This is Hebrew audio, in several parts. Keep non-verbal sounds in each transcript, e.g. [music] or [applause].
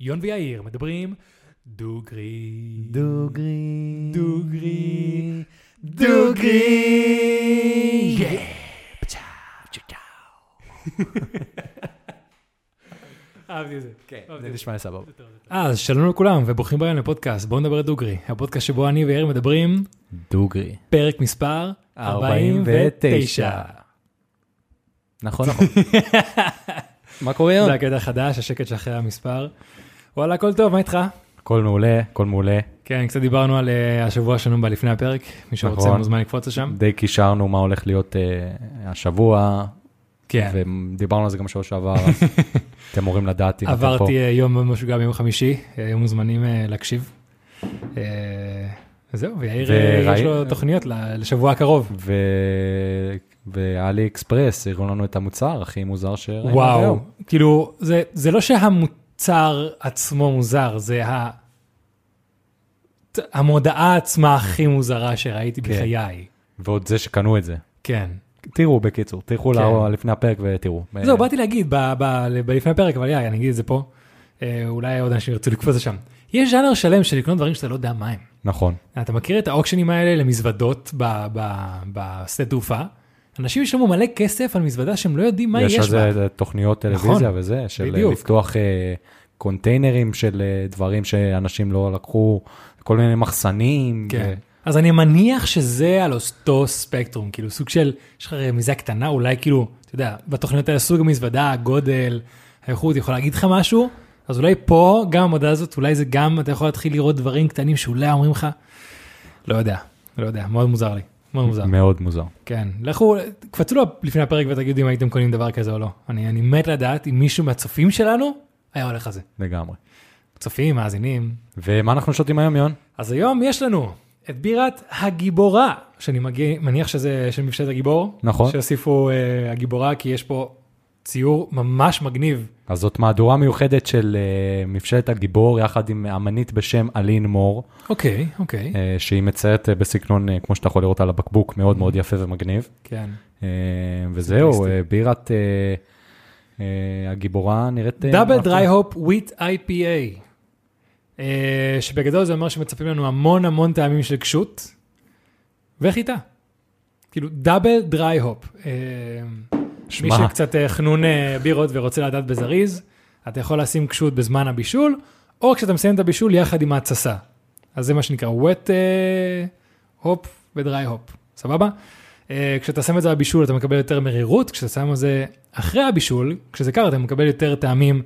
יון ויאיר מדברים דוגרי. דוגרי. דוגרי. דוגרי. [laughs] אהבתי את זה. כן. זה נשמע לי סבבה. אז שלום לכולם וברוכים הבאים לפודקאסט בואו נדבר דוגרי. הפודקאסט שבו אני ויאיר מדברים דוגרי. פרק מספר 49. נכון, נכון. [laughs] מה קורה היום? זה הקטע החדש, השקט שאחרי המספר. וואלה, הכל טוב, מה איתך? הכל מעולה, הכל מעולה. כן, קצת דיברנו על אה, השבוע שלנו בלפני הפרק, מי שרוצה נכון. מוזמן לקפוץ לשם. די קישרנו מה הולך להיות אה, השבוע, כן, ודיברנו על זה גם בשבוע שעבר, אז [laughs] אתם אמורים לדעת אם אתם פה. עברתי אה, יום משוגע ביום חמישי, היו מוזמנים אה, להקשיב. אה, זהו, ויאיר יש לו תוכניות לשבוע הקרוב. ו... ואלי אקספרס הראו לנו את המוצר הכי מוזר שראינו וואו, היום. כאילו, זה, זה לא שהמוצר עצמו מוזר, זה ה... המודעה עצמה הכי מוזרה שראיתי כן. בחיי. ועוד זה שקנו את זה. כן. תראו בקיצור, תלכו כן. לפני הפרק ותראו. זהו, באתי להגיד ב- ב- ב- לפני הפרק, אבל יאי, אני אגיד את זה פה. אה, אולי עוד אנשים ירצו לקפוץ לשם. יש ז'אנר שלם של לקנות דברים שאתה לא יודע מה הם. נכון. אתה מכיר את האוקשנים האלה למזוודות ב- ב- בשדה תעופה? אנשים ישלמו מלא כסף על מזוודה שהם לא יודעים מה יש יש על בה. זה תוכניות טלוויזיה נכון, וזה, של בדיוק. לפתוח אה, קונטיינרים של אה, דברים שאנשים לא לקחו, כל מיני מחסנים. כן. אז אני מניח שזה על אותו ספקטרום, כאילו סוג של, יש לך רמיזה קטנה, אולי כאילו, אתה יודע, בתוכניות האלה סוג המזוודה, הגודל, האיכות, יכול להגיד לך משהו, אז אולי פה, גם המודעה הזאת, אולי זה גם, אתה יכול להתחיל לראות דברים קטנים שאולי אומרים לך, לא יודע, לא יודע, מאוד מוזר לי, מוזר. מאוד מוזר. כן, לכו, קפצו לו לפני הפרק ותגידו אם הייתם קונים דבר כזה או לא. אני, אני מת לדעת אם מישהו מהצופים שלנו היה הולך על זה. לגמרי. צופים, מאזינים. ומה אנחנו שותים היום, יון? אז היום יש לנו את בירת הגיבורה, שאני מגיע, מניח שזה של מבשלת הגיבור. נכון. שהוסיפו uh, הגיבורה, כי יש פה ציור ממש מגניב. אז זאת מהדורה מיוחדת של אה, מבשלת הגיבור, יחד עם אמנית בשם אלין מור, אוקיי, אוקיי. אה, שהיא מציירת אה, בסגנון, אה, כמו שאתה יכול לראות על הבקבוק, מאוד מאוד יפה ומגניב. כן. אה, וזהו. אה, בירת אה, אה, הגיבורה נראית... דאבל. דריי הופ וויט IPA. Uh, שבגדול זה אומר שמצפים לנו המון המון טעמים של קשות וחיטה. כאילו דאבל דריי הופ. מי שמע, שקצת אה, חנון אה, בירות ורוצה לדעת בזריז, אתה יכול לשים קשות בזמן הבישול, או כשאתה מסיים את הבישול יחד עם ההתססה. אז זה מה שנקרא wet אה, הופ ודריי הופ, סבבה? כשאתה שם את זה בבישול אתה מקבל יותר מרירות, כשאתה שם את זה אחרי הבישול, כשזה קר אתה מקבל יותר טעמים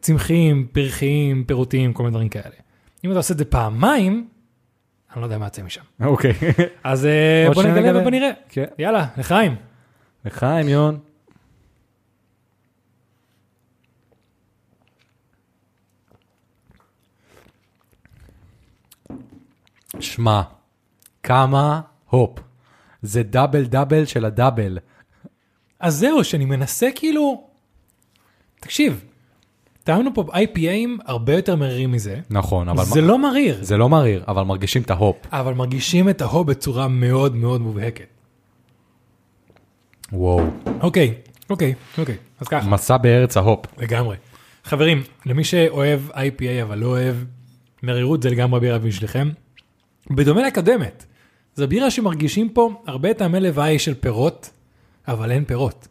צמחיים, פרחיים, פירותיים, כל מיני דברים כאלה. אם אתה עושה את זה פעמיים, אני לא יודע מה יוצא משם. אוקיי. אז בוא נגלה. ובוא נראה. כן. יאללה, לחיים. לחיים, יון. שמע, כמה הופ. זה דאבל דאבל של הדאבל. אז זהו, שאני מנסה כאילו... תקשיב, טעמנו פה IPAים הרבה יותר מרירים מזה. נכון, אבל זה לא מריר, זה לא מריר, אבל מרגישים את ההופ. אבל מרגישים את ההוא בצורה מאוד מאוד מובהקת. וואו. אוקיי, אוקיי, אוקיי, אז ככה, מסע בארץ ההופ. לגמרי. חברים, למי שאוהב IPA אבל לא אוהב מרירות, זה לגמרי בירה בשבילכם. בדומה לקדמת, זו בירה שמרגישים פה הרבה טעמי לוואי של פירות, אבל אין פירות.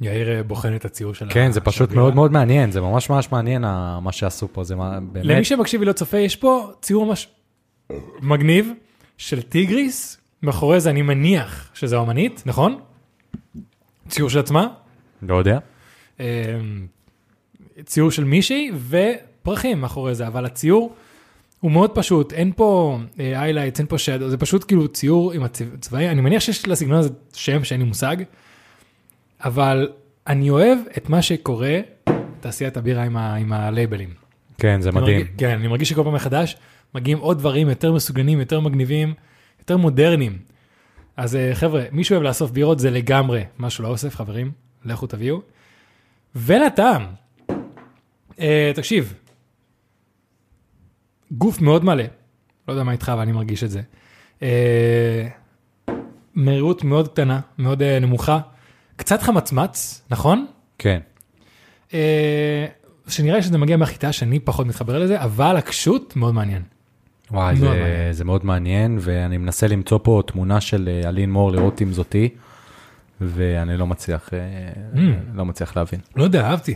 יאיר אה, בוחן את הציור של כן, זה פשוט הבירה. מאוד מאוד מעניין, זה ממש ממש מעניין ה- מה שעשו פה, זה באמת. למי שמקשיב ולא צופה, יש פה ציור ממש מגניב של טיגריס, מאחורי זה אני מניח שזה אמנית, נכון? ציור של עצמה, לא יודע. אמ, ציור של מישהי ופרחים מאחורי זה, אבל הציור הוא מאוד פשוט, אין פה highlights, אין פה shadow, זה פשוט כאילו ציור עם הצבעים, אני מניח שיש לסגנון הזה שם שאין לי מושג, אבל אני אוהב את מה שקורה בתעשיית הבירה עם, ה, עם הלייבלים. כן, זה מדהים. מרגיש, כן, אני מרגיש שכל פעם מחדש מגיעים עוד דברים יותר מסוגנים, יותר מגניבים, יותר מודרניים. אז אה, חבר'ה, מי שאוהב לאסוף בירות זה לגמרי משהו לאוסף, חברים, לכו תביאו. ולטעם, אה, תקשיב, גוף מאוד מלא, לא יודע מה איתך, אבל אני מרגיש את זה. אה, מהירות מאוד קטנה, מאוד אה, נמוכה, קצת חמצמץ, נכון? כן. אה, שנראה לי שזה מגיע מהחיטה שאני פחות מתחבר לזה, אבל הקשות מאוד מעניין. וואי, זה, מעניין. זה מאוד מעניין, ואני מנסה למצוא פה תמונה של אה, אלין מור לראות אם זאתי, ואני לא מצליח, אה, Mm. לא מצליח להבין. לא יודע, אהבתי,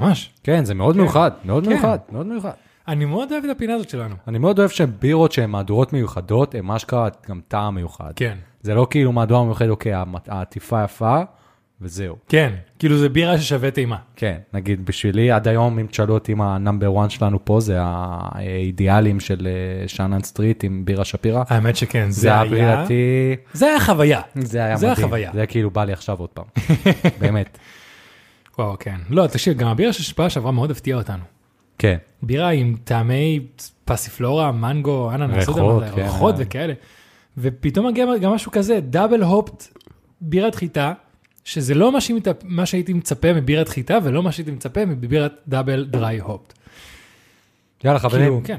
ממש. כן, זה מאוד מיוחד, מאוד כן. מיוחד, מאוד מיוחד. אני מאוד אוהב את הפינה הזאת שלנו. אני מאוד אוהב שבירות שהן מהדורות מיוחדות, הן אשכרה גם טעם מיוחד. כן. זה לא כאילו מהדורה מיוחדת, אוקיי, העטיפה יפה, וזהו. כן, כאילו זה בירה ששווה טעימה. כן, נגיד בשבילי, עד היום, אם תשאלו אותי מה ה number 1 שלנו פה, זה האידיאלים של אה, שאנן סטריט עם בירה שפירא. האמת שכן, זה זה היה היה, מבחינתי, זה היה חוויה. זה היה זה מדהים. החוויה. זה כאילו בא לי עכשיו עוד פעם. [laughs] באמת. וואו, כן. לא, תקשיב, גם הבירה של שפעה שעברה מאוד הפתיעה אותנו. כן. בירה עם טעמי פסיפלורה, מנגו, אננס, לא ריחות, זה, כן. ריחות וכאלה. ופתאום מגיע גם משהו כזה, דאבל הופט בירת חיטה, שזה לא מה, שמת... מה שהייתי מצפה מבירת חיטה, ולא מה שהייתי מצפה מבירת דאבל דריי הופט. יאללה כאילו, חברים, כן.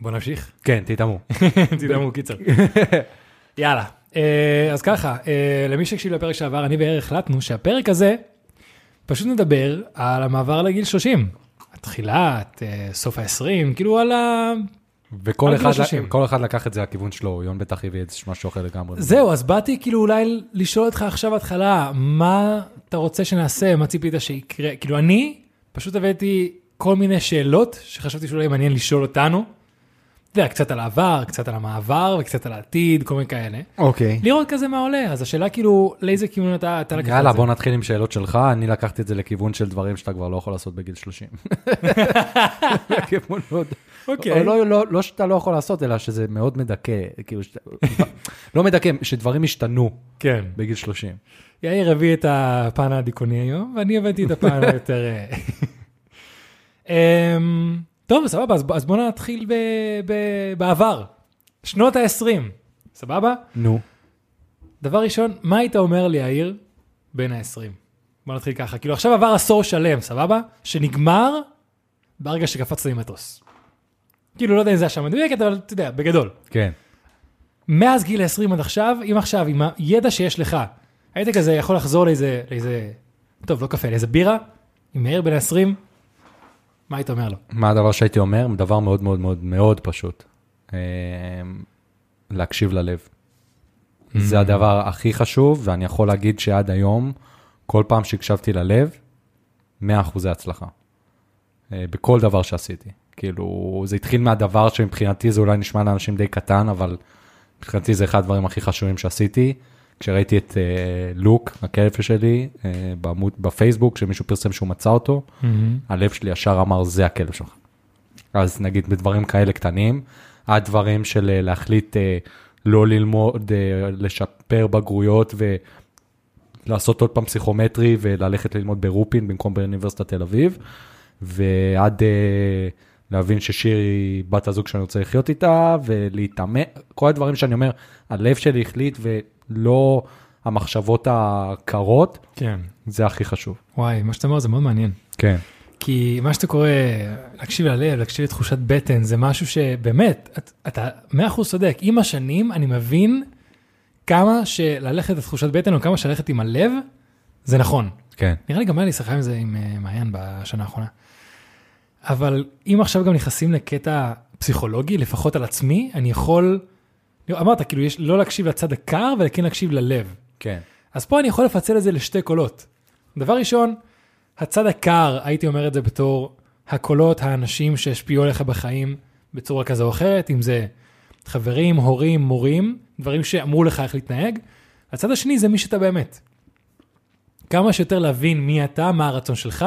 בוא נמשיך. כן, תתאמו. [laughs] תדמו, קיצר. יאללה, אה, אז ככה, אה, למי שהקשיב לפרק שעבר, אני ויאיר החלטנו שהפרק הזה, פשוט נדבר על המעבר לגיל 30. התחילת, אה, סוף ה-20, כאילו על ה... וכל אחד, 30. כל אחד לקח את זה לכיוון שלו, יון בטח הביא את זה משהו אחר לגמרי. זהו, אז באתי כאילו אולי לשאול אותך עכשיו התחלה, מה אתה רוצה שנעשה, מה ציפית שיקרה? כאילו אני פשוט הבאתי כל מיני שאלות שחשבתי שאולי מעניין לשאול אותנו. אתה יודע, קצת על העבר, קצת על המעבר וקצת על העתיד, כל מיני כאלה. אוקיי. לראות כזה מה עולה, אז השאלה כאילו, לאיזה כיוון אתה, אתה לקחת יאללה, את זה? בוא נתחיל עם שאלות שלך, אני לקחתי את זה לכיוון של דברים שאתה כבר לא יכול לעשות בגיל 30. לכיוון [laughs] [laughs] מאוד... אוקיי. או לא, לא, לא שאתה לא יכול לעשות, אלא שזה מאוד מדכא, כאילו, שאתה- לא מדכא, שדברים השתנו כן. בגיל 30. יאיר הביא את הפן הדיכאוני היום, ואני הבאתי את הפן [laughs] היותר... אמ, טוב, סבבה, אז, אז בוא נתחיל ב, ב, בעבר. שנות ה-20, סבבה? נו. דבר ראשון, מה היית אומר לי, יאיר, בין ה-20? בוא נתחיל ככה, כאילו עכשיו עבר עשור שלם, סבבה? שנגמר ברגע שקפצת ממטוס. כאילו, לא יודע אם זה השעה מדויקת, אבל אתה יודע, בגדול. כן. מאז גיל 20 עד עכשיו, אם עכשיו, עם הידע שיש לך, היית כזה יכול לחזור לאיזה, לאיזה, טוב, לא קפה, לאיזה בירה, עם מאיר בן 20, מה היית אומר לו? מה הדבר שהייתי אומר? דבר מאוד מאוד מאוד מאוד פשוט. אה, להקשיב ללב. זה הדבר הכי חשוב, ואני יכול להגיד שעד היום, כל פעם שהקשבתי ללב, 100% הצלחה. אה, בכל דבר שעשיתי. כאילו, זה התחיל מהדבר שמבחינתי זה אולי נשמע לאנשים די קטן, אבל מבחינתי זה אחד הדברים הכי חשובים שעשיתי. כשראיתי את אה, לוק, הכלב שלי, אה, בעמוד, בפייסבוק, שמישהו פרסם שהוא מצא אותו, הלב שלי ישר אמר, זה הכלב שלך. אז נגיד בדברים כאלה קטנים, עד דברים של אה, להחליט אה, לא ללמוד, אה, לשפר בגרויות ולעשות עוד פעם פסיכומטרי וללכת ללמוד ברופין במקום באוניברסיטת תל אביב, ועד אה, להבין ששיר היא בת הזוג שאני רוצה לחיות איתה, ולהתאמן, כל הדברים שאני אומר, הלב שלי החליט ולא המחשבות הקרות, כן. זה הכי חשוב. וואי, מה שאתה אומר זה מאוד מעניין. כן. כי מה שאתה קורא, להקשיב ללב, להקשיב לתחושת בטן, זה משהו שבאמת, את- אתה מאה אחוז צודק. עם השנים אני מבין כמה שללכת לתחושת בטן, או כמה שללכת עם הלב, זה נכון. כן. נראה לי גם היה לי שיחה עם זה עם אה, מעיין בשנה האחרונה. אבל אם עכשיו גם נכנסים לקטע פסיכולוגי, לפחות על עצמי, אני יכול, אמרת, כאילו, יש לא להקשיב לצד הקר, ולכן להקשיב ללב. כן. אז פה אני יכול לפצל את זה לשתי קולות. דבר ראשון, הצד הקר, הייתי אומר את זה בתור הקולות, האנשים שהשפיעו עליך בחיים בצורה כזו או אחרת, אם זה חברים, הורים, מורים, דברים שאמרו לך איך להתנהג. הצד השני זה מי שאתה באמת. כמה שיותר להבין מי אתה, מה הרצון שלך,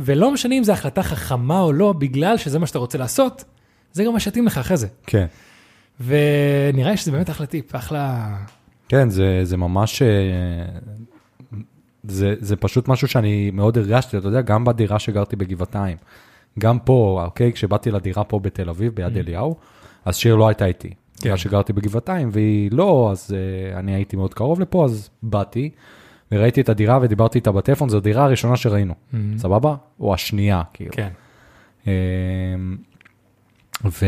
ולא משנה אם זו החלטה חכמה או לא, בגלל שזה מה שאתה רוצה לעשות, זה גם מה שיתאים לך אחרי זה. כן. ונראה לי שזה באמת אחלה טיפ, אחלה... כן, זה, זה ממש, אה, זה, זה פשוט משהו שאני מאוד הרגשתי, אתה יודע, גם בדירה שגרתי בגבעתיים, גם פה, אוקיי, כשבאתי לדירה פה בתל אביב, ביד אליהו, אז שיר לא הייתה איתי. כן. בגלל שגרתי בגבעתיים, והיא לא, אז uh, אני הייתי מאוד קרוב לפה, אז באתי, וראיתי את הדירה ודיברתי איתה בטלפון, זו הדירה הראשונה שראינו, סבבה? או השנייה, כאילו. כן. אמ, ו...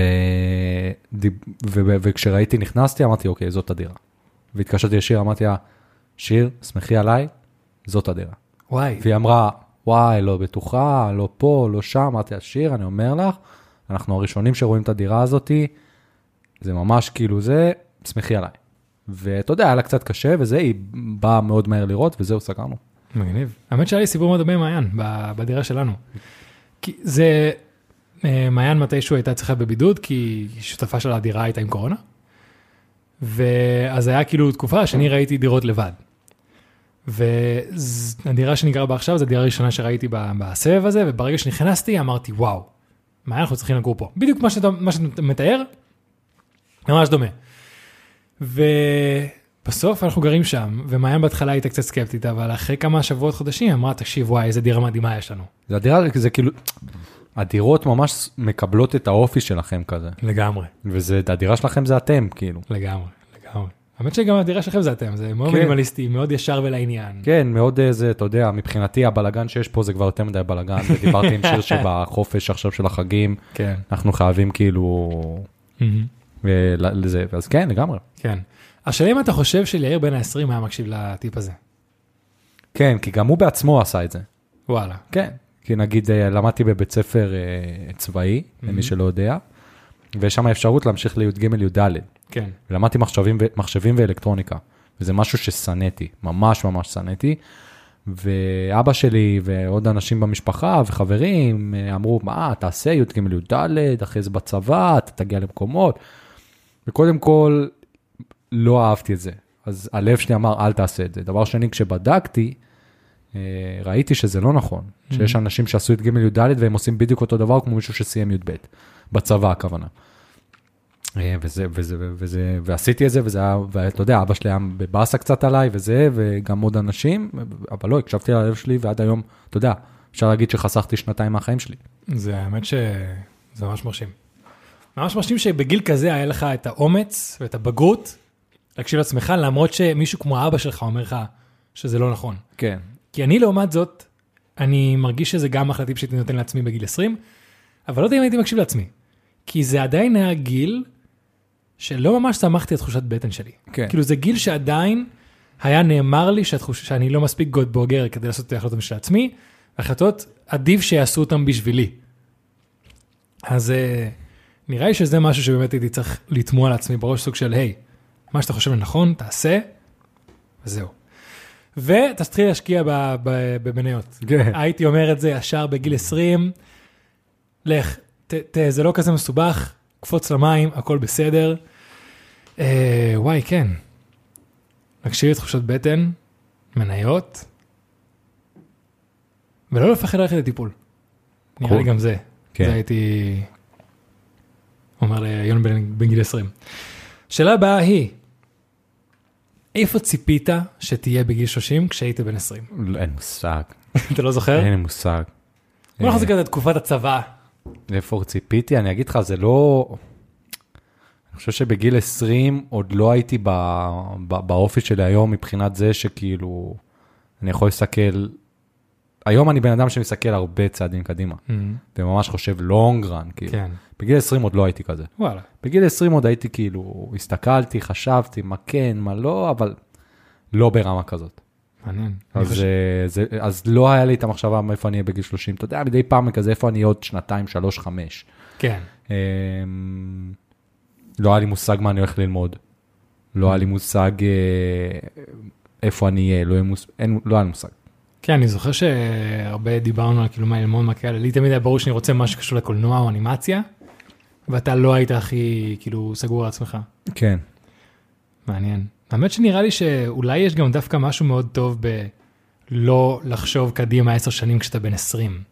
ו... ו... וכשראיתי נכנסתי אמרתי אוקיי זאת הדירה. והתקשרתי לשיר אמרתי לה שיר שמחי עליי זאת הדירה. וואי. והיא אמרה וואי, לא בטוחה, לא פה, לא שם, אמרתי לה, שיר, אני אומר לך, אנחנו הראשונים שרואים את הדירה הזאתי, זה ממש כאילו זה, שמחי עליי. ואתה יודע, היה לה קצת קשה וזה, היא באה מאוד מהר לראות, וזהו, סגרנו. מגניב. האמת שהיה לי סיפור מאוד דומה עם מעיין, בדירה שלנו. כי זה, אה, מעיין מתישהו הייתה צריכה בבידוד, כי שותפה שלה לדירה הייתה עם קורונה. ואז היה כאילו תקופה שאני ראיתי דירות לבד. והדירה שאני גר בה עכשיו זו הדירה הראשונה שראיתי בסבב הזה, וברגע שנכנסתי אמרתי, וואו, מה אנחנו צריכים לגור פה? בדיוק מה שאתה, מה שאתה מתאר, ממש דומה. ובסוף אנחנו גרים שם, ומעיין בהתחלה הייתה קצת סקפטית, אבל אחרי כמה שבועות, חודשים, היא אמרה, תקשיב, וואי, איזה דירה מדהימה יש לנו. זה הדירה, זה כאילו, הדירות ממש מקבלות את האופי שלכם כזה, לגמרי, וזה, הדירה שלכם זה אתם, כאילו. לגמרי, לגמרי. האמת שגם הדירה שלכם זה אתם, זה מאוד כן. מינימליסטי, מאוד ישר ולעניין. כן, מאוד איזה, אתה יודע, מבחינתי הבלגן שיש פה זה כבר יותר מדי בלגן, ודיברתי עם שיר [laughs] שבחופש עכשיו של החגים, כן. אנחנו חייבים כאילו, מהמם. לזה, אז כן, לגמרי. כן. השאלה אם אתה חושב שליאיר בן ה-20 היה מקשיב לטיפ הזה. כן, כי גם הוא בעצמו עשה את זה. וואלה. כן, כי נגיד אה, למדתי בבית ספר אה, צבאי, למי שלא יודע, ויש שם אפשרות להמשיך לי"ג י"ד. כן. ולמדתי מחשבים, ו- מחשבים ואלקטרוניקה, וזה משהו ששנאתי, ממש ממש שנאתי. ואבא שלי ועוד אנשים במשפחה וחברים אה, אמרו, מה, תעשה י"ג י"ד, אחרי זה בצבא, אתה תגיע למקומות. וקודם כל, לא אהבתי את זה. אז הלב שלי אמר, אל תעשה את זה. דבר שני, כשבדקתי, אה, ראיתי שזה לא נכון, שיש אנשים שעשו י"ג י"ד והם עושים בדיוק אותו דבר כמו מישהו שסיים י"ב, בצבא הכוונה. אה, וזה, וזה, וזה, ועשיתי את זה, וזה היה, ואתה יודע, אבא שלי היה בבאסה קצת עליי וזה, וגם עוד אנשים, אבל לא, הקשבתי ללב שלי, ועד היום, אתה יודע, אפשר להגיד שחסכתי שנתיים מהחיים שלי. זה האמת שזה ממש מרשים. ממש מרשים שבגיל כזה היה לך את האומץ ואת הבגרות להקשיב לעצמך, למרות שמישהו כמו אבא שלך אומר לך שזה לא נכון. כן. כי אני לעומת זאת, אני מרגיש שזה גם אחלה טיפ שהייתי נותן לעצמי בגיל 20, אבל לא יודע אם הייתי מקשיב לעצמי. כי זה עדיין היה גיל שלא ממש שמחתי את תחושת בטן שלי. כן. כאילו זה גיל שעדיין היה נאמר לי שהתחוש, שאני לא מספיק גוד בוגר כדי לעשות את ההחלטות של עצמי, החלטות עדיף שיעשו אותן בשבילי. אז אה, נראה לי שזה משהו שבאמת הייתי צריך לתמוע לעצמי בראש סוג של היי, מה שאתה חושב לנכון, תעשה, וזהו. ותתחיל להשקיע במניות. כן. הייתי אומר את זה ישר בגיל 20, לך, ת, ת, זה לא כזה מסובך, קפוץ למים, הכל בסדר. אה, וואי, כן. להקשיב לתחושות בטן, מניות, ולא לפחד ללכת לטיפול. נראה לי Cool. גם זה. כן. זה הייתי אומר ליון בן, בן גיל 20. שאלה הבאה היא, איפה ציפית שתהיה בגיל 30 כשהיית בן 20? לא, אין מושג, [laughs] אתה לא זוכר? אין לי מושג. בוא נחזיק את תקופת הצבא. איפה ציפיתי? אני אגיד לך, זה לא... אני חושב שבגיל 20 עוד לא הייתי ב... ב... באופי שלי היום מבחינת זה שכאילו, אני יכול להסתכל... היום אני בן אדם שמסתכל הרבה צעדים קדימה, וממש חושב long run, כאילו. כן, בגיל 20 עוד לא הייתי כזה. וואלה. בגיל 20 עוד הייתי כאילו, הסתכלתי, חשבתי, מה כן, מה לא, אבל לא ברמה כזאת. מעניין. אז, חושב- אה, זה, אז לא היה לי את המחשבה מאיפה אני אהיה בגיל 30. אתה יודע, מדי פעם כזה, איפה אני עוד שנתיים, שלוש, חמש. כן, אמ, לא היה לי מושג מה אני הולך ללמוד. לא היה לי מושג אה, איפה אני אהיה, לא, מוס- אין, לא היה לי מושג. כן, אני זוכר שהרבה דיברנו על כאילו מה ללמוד, מה כאלה. לי תמיד היה ברור שאני רוצה משהו שקשור לקולנוע או אנימציה, ואתה לא היית הכי כאילו סגור על עצמך. כן. מעניין. האמת שנראה לי שאולי יש גם דווקא משהו מאוד טוב בלא לחשוב קדימה עשר שנים כשאתה בן 20.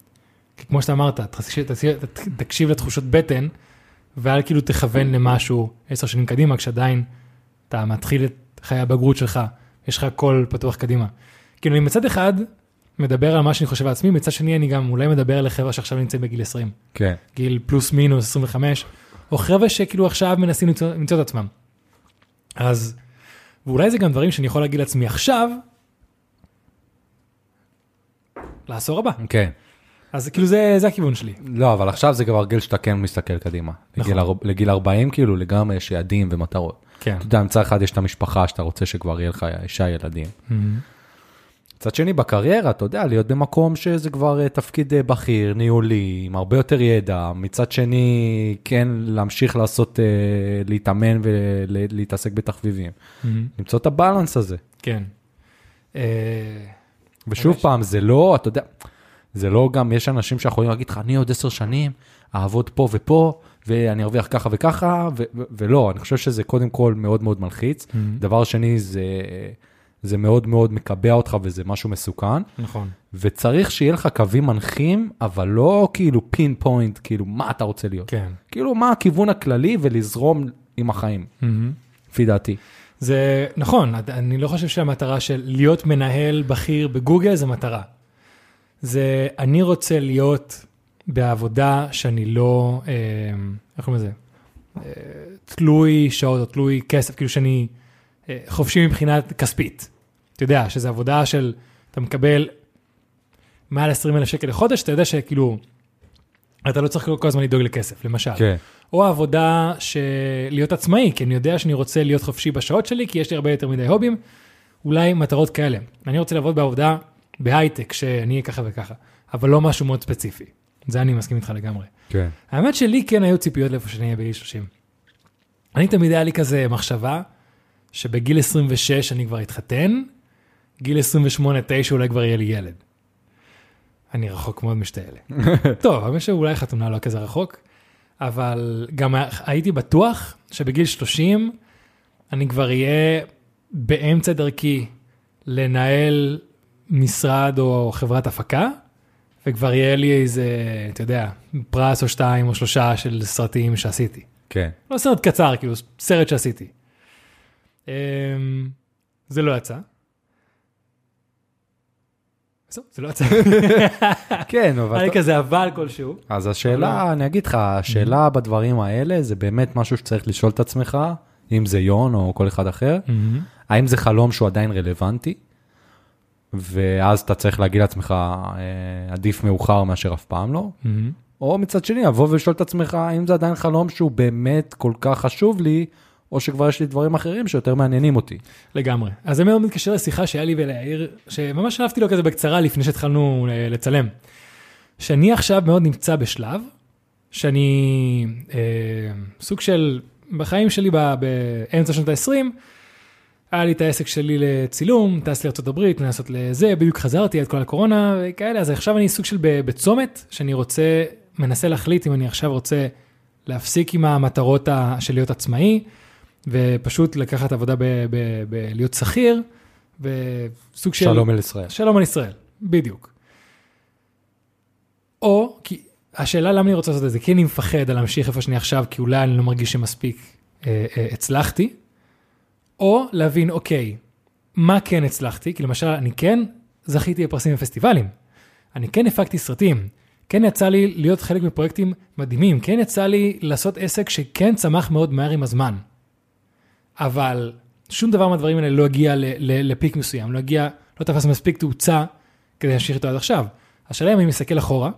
כי כמו שאתה אמרת, תקשיב, תקשיב, לתחושות בטן, ואל כאילו תכוון למשהו עשר שנים קדימה, כשעדיין אתה מתחיל את חיי הבגרות שלך, יש לך הכל פתוח קדימה. כאילו מצד אחד מדבר על מה שאני חושב על עצמי, מצד שני אני גם אולי מדבר על חבר'ה שעכשיו נמצאים בגיל 20. כן. גיל פלוס מינוס 25, או חבר'ה שכאילו עכשיו מנסים למצוא, למצוא את עצמם. אז, ואולי זה גם דברים שאני יכול להגיד לעצמי עכשיו, לעשור הבא. כן. אז כאילו זה, זה הכיוון שלי. לא, אבל עכשיו זה כבר גיל שאתה כן מסתכל קדימה. נכון. לגיל, לגיל 40 כאילו לגמרי יש יעדים ומטרות. כן. אתה יודע, מצד אחד יש את המשפחה שאתה רוצה שכבר יהיה לך אישה ילדים. מצד שני, בקריירה, אתה יודע, להיות במקום שזה כבר אה, תפקיד אה, בכיר, ניהולי, עם הרבה יותר ידע. מצד שני, כן, להמשיך לעשות, אה, להתאמן ולהתעסק בתחביבים. למצוא את הבלנס הזה. כן. ושוב. פעם, זה לא, אתה יודע, זה לא גם, יש אנשים שיכולים להגיד לך, אני עוד עשר שנים, אעבוד פה ופה, ואני ארוויח ככה וככה, ו- ו- ולא, אני חושב שזה קודם כל מאוד מאוד מלחיץ. דבר שני, זה, זה מאוד מאוד מקבע אותך וזה משהו מסוכן, נכון. וצריך שיהיה לך קווים מנחים, אבל לא כאילו פין פוינט, כאילו מה אתה רוצה להיות. כן. כאילו מה הכיוון הכללי ולזרום עם החיים, לפי דעתי. זה נכון, אני לא חושב שהמטרה של להיות מנהל בכיר בגוגל זה מטרה. זה, אני רוצה להיות בעבודה שאני לא, אה, איך קוראים לזה? אה, תלוי שעות או תלוי כסף, כאילו שאני חופשי מבחינה כספית. אתה יודע, שזו עבודה של, אתה מקבל מעל 20 אלף שקל לחודש, אתה יודע שכאילו, אתה לא צריך כל הזמן לדאוג לכסף, למשל. כן. או העבודה של להיות עצמאי, כי אני יודע שאני רוצה להיות חופשי בשעות שלי, כי יש לי הרבה יותר מדי הובים, אולי מטרות כאלה. אני רוצה לעבוד בעבודה בהייטק, שאני אהיה ככה וככה, אבל לא משהו מאוד ספציפי. זה אני מסכים איתך לגמרי. כן. האמת שלי כן היו ציפיות לאיפה שאני אהיה בגיל 30. אני תמיד היה לי כזה מחשבה, שבגיל 26 אני כבר אתחתן, גיל 28-9 אולי כבר יהיה לי ילד. אני רחוק מאוד משתי אלה. [laughs] טוב, האמת שאולי חתונה לא כזה רחוק, אבל גם הייתי בטוח שבגיל 30 אני כבר אהיה באמצע דרכי לנהל משרד או חברת הפקה, וכבר יהיה לי איזה, אתה יודע, פרס או שתיים או שלושה של סרטים שעשיתי. כן. לא סרט קצר, כאילו סרט שעשיתי. אמ, זה לא יצא. זהו, זה לא יצא. כן, אבל... היה לי כזה אבל כלשהו. אז השאלה, אני אגיד לך, השאלה בדברים האלה זה באמת משהו שצריך לשאול את עצמך, אם זה יון או כל אחד אחר, האם זה חלום שהוא עדיין רלוונטי, ואז אתה צריך להגיד לעצמך, אה, עדיף מאוחר מאשר אף פעם לא, או מצד שני, לבוא ולשאול את עצמך, האם זה עדיין חלום שהוא באמת כל כך חשוב לי, או שכבר יש לי דברים אחרים שיותר מעניינים אותי. לגמרי. אז זה מאוד מתקשר לשיחה שהיה לי וליאיר, שממש שלפתי לו כזה בקצרה לפני שהתחלנו אה, לצלם. שאני עכשיו מאוד נמצא בשלב, שאני אה, סוג של, בחיים שלי באמצע שנות ה-20, היה לי את העסק שלי לצילום, טס לארה"ב, מנסות לזה, בדיוק חזרתי עד כל הקורונה וכאלה, אז עכשיו אני סוג של בצומת, שאני רוצה, מנסה להחליט אם אני עכשיו רוצה להפסיק עם המטרות של להיות עצמאי, ופשוט לקחת עבודה בלהיות שכיר, וסוג של... שלום אל ישראל. שלום על ישראל, בדיוק. או, כי השאלה למה אני רוצה לעשות את זה, כי אני מפחד על להמשיך איפה שאני עכשיו, כי אולי אני לא מרגיש שמספיק אה, אה, הצלחתי, או להבין, אוקיי, מה כן הצלחתי, כי למשל, אני כן זכיתי בפרסים בפסטיבלים, אני כן הפקתי סרטים, כן יצא לי להיות חלק מפרויקטים מדהימים, כן יצא לי לעשות עסק שכן צמח מאוד מהר עם הזמן. אבל שום דבר מהדברים האלה לא הגיע לפיק מסוים, לא הגיע, לא תפס מספיק תאוצה כדי להמשיך איתו עד עכשיו. השאלה אם אני מסתכל אחורה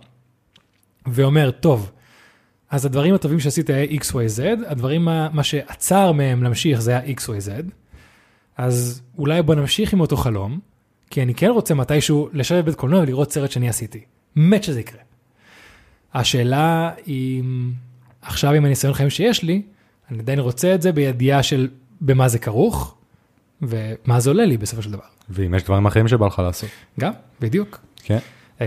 ואומר, טוב, אז הדברים הטובים שעשית היה XYZ, הדברים, מה, מה שעצר מהם להמשיך זה היה XYZ, אז אולי בוא נמשיך עם אותו חלום, כי אני כן רוצה מתישהו לשבת בבית קולנוע ולראות סרט שאני עשיתי. מת שזה יקרה. השאלה היא, עכשיו עם הניסיון חיים שיש לי, אני עדיין רוצה את זה בידיעה של במה זה כרוך, ומה זה עולה לי בסופו של דבר. ואם יש דברים אחרים שבא לך לעשות. גם, בדיוק. כן. אמ,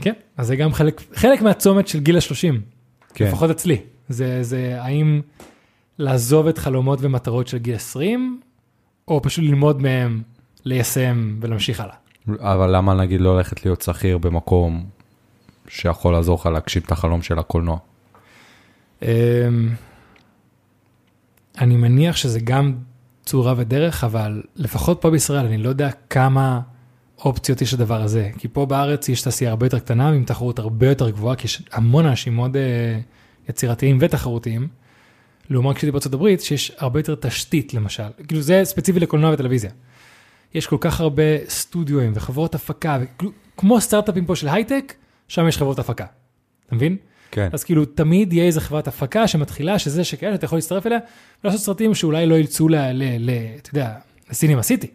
כן, אז זה גם חלק, חלק מהצומת של גיל ה-30, כן. לפחות אצלי. זה, זה האם לעזוב את חלומות ומטרות של גיל 20, או פשוט ללמוד מהם, ליישם ולהמשיך הלאה. אבל למה נגיד לא ללכת להיות שכיר במקום שיכול לעזור לך להגשים את החלום של הקולנוע? אני מניח שזה גם צורה ודרך, אבל לפחות פה בישראל אני לא יודע כמה אופציות יש לדבר הזה. כי פה בארץ יש תעשייה הרבה יותר קטנה ועם תחרות הרבה יותר גבוהה, כי יש המון אנשים מאוד אה, יצירתיים ותחרותיים. לעומת כשהייתי בארצות הברית, שיש הרבה יותר תשתית למשל. כאילו זה ספציפי לקולנוע וטלוויזיה. יש כל כך הרבה סטודיואים וחברות הפקה, וכאילו, כמו סטארט-אפים פה של הייטק, שם יש חברות הפקה. אתה מבין? כן. אז כאילו תמיד יהיה איזה חברת הפקה שמתחילה, שזה שכאלה, אתה יכול להצטרף אליה, ולעשות סרטים שאולי לא יצאו ל... ל, ל אתה יודע, לסינמה סיטי.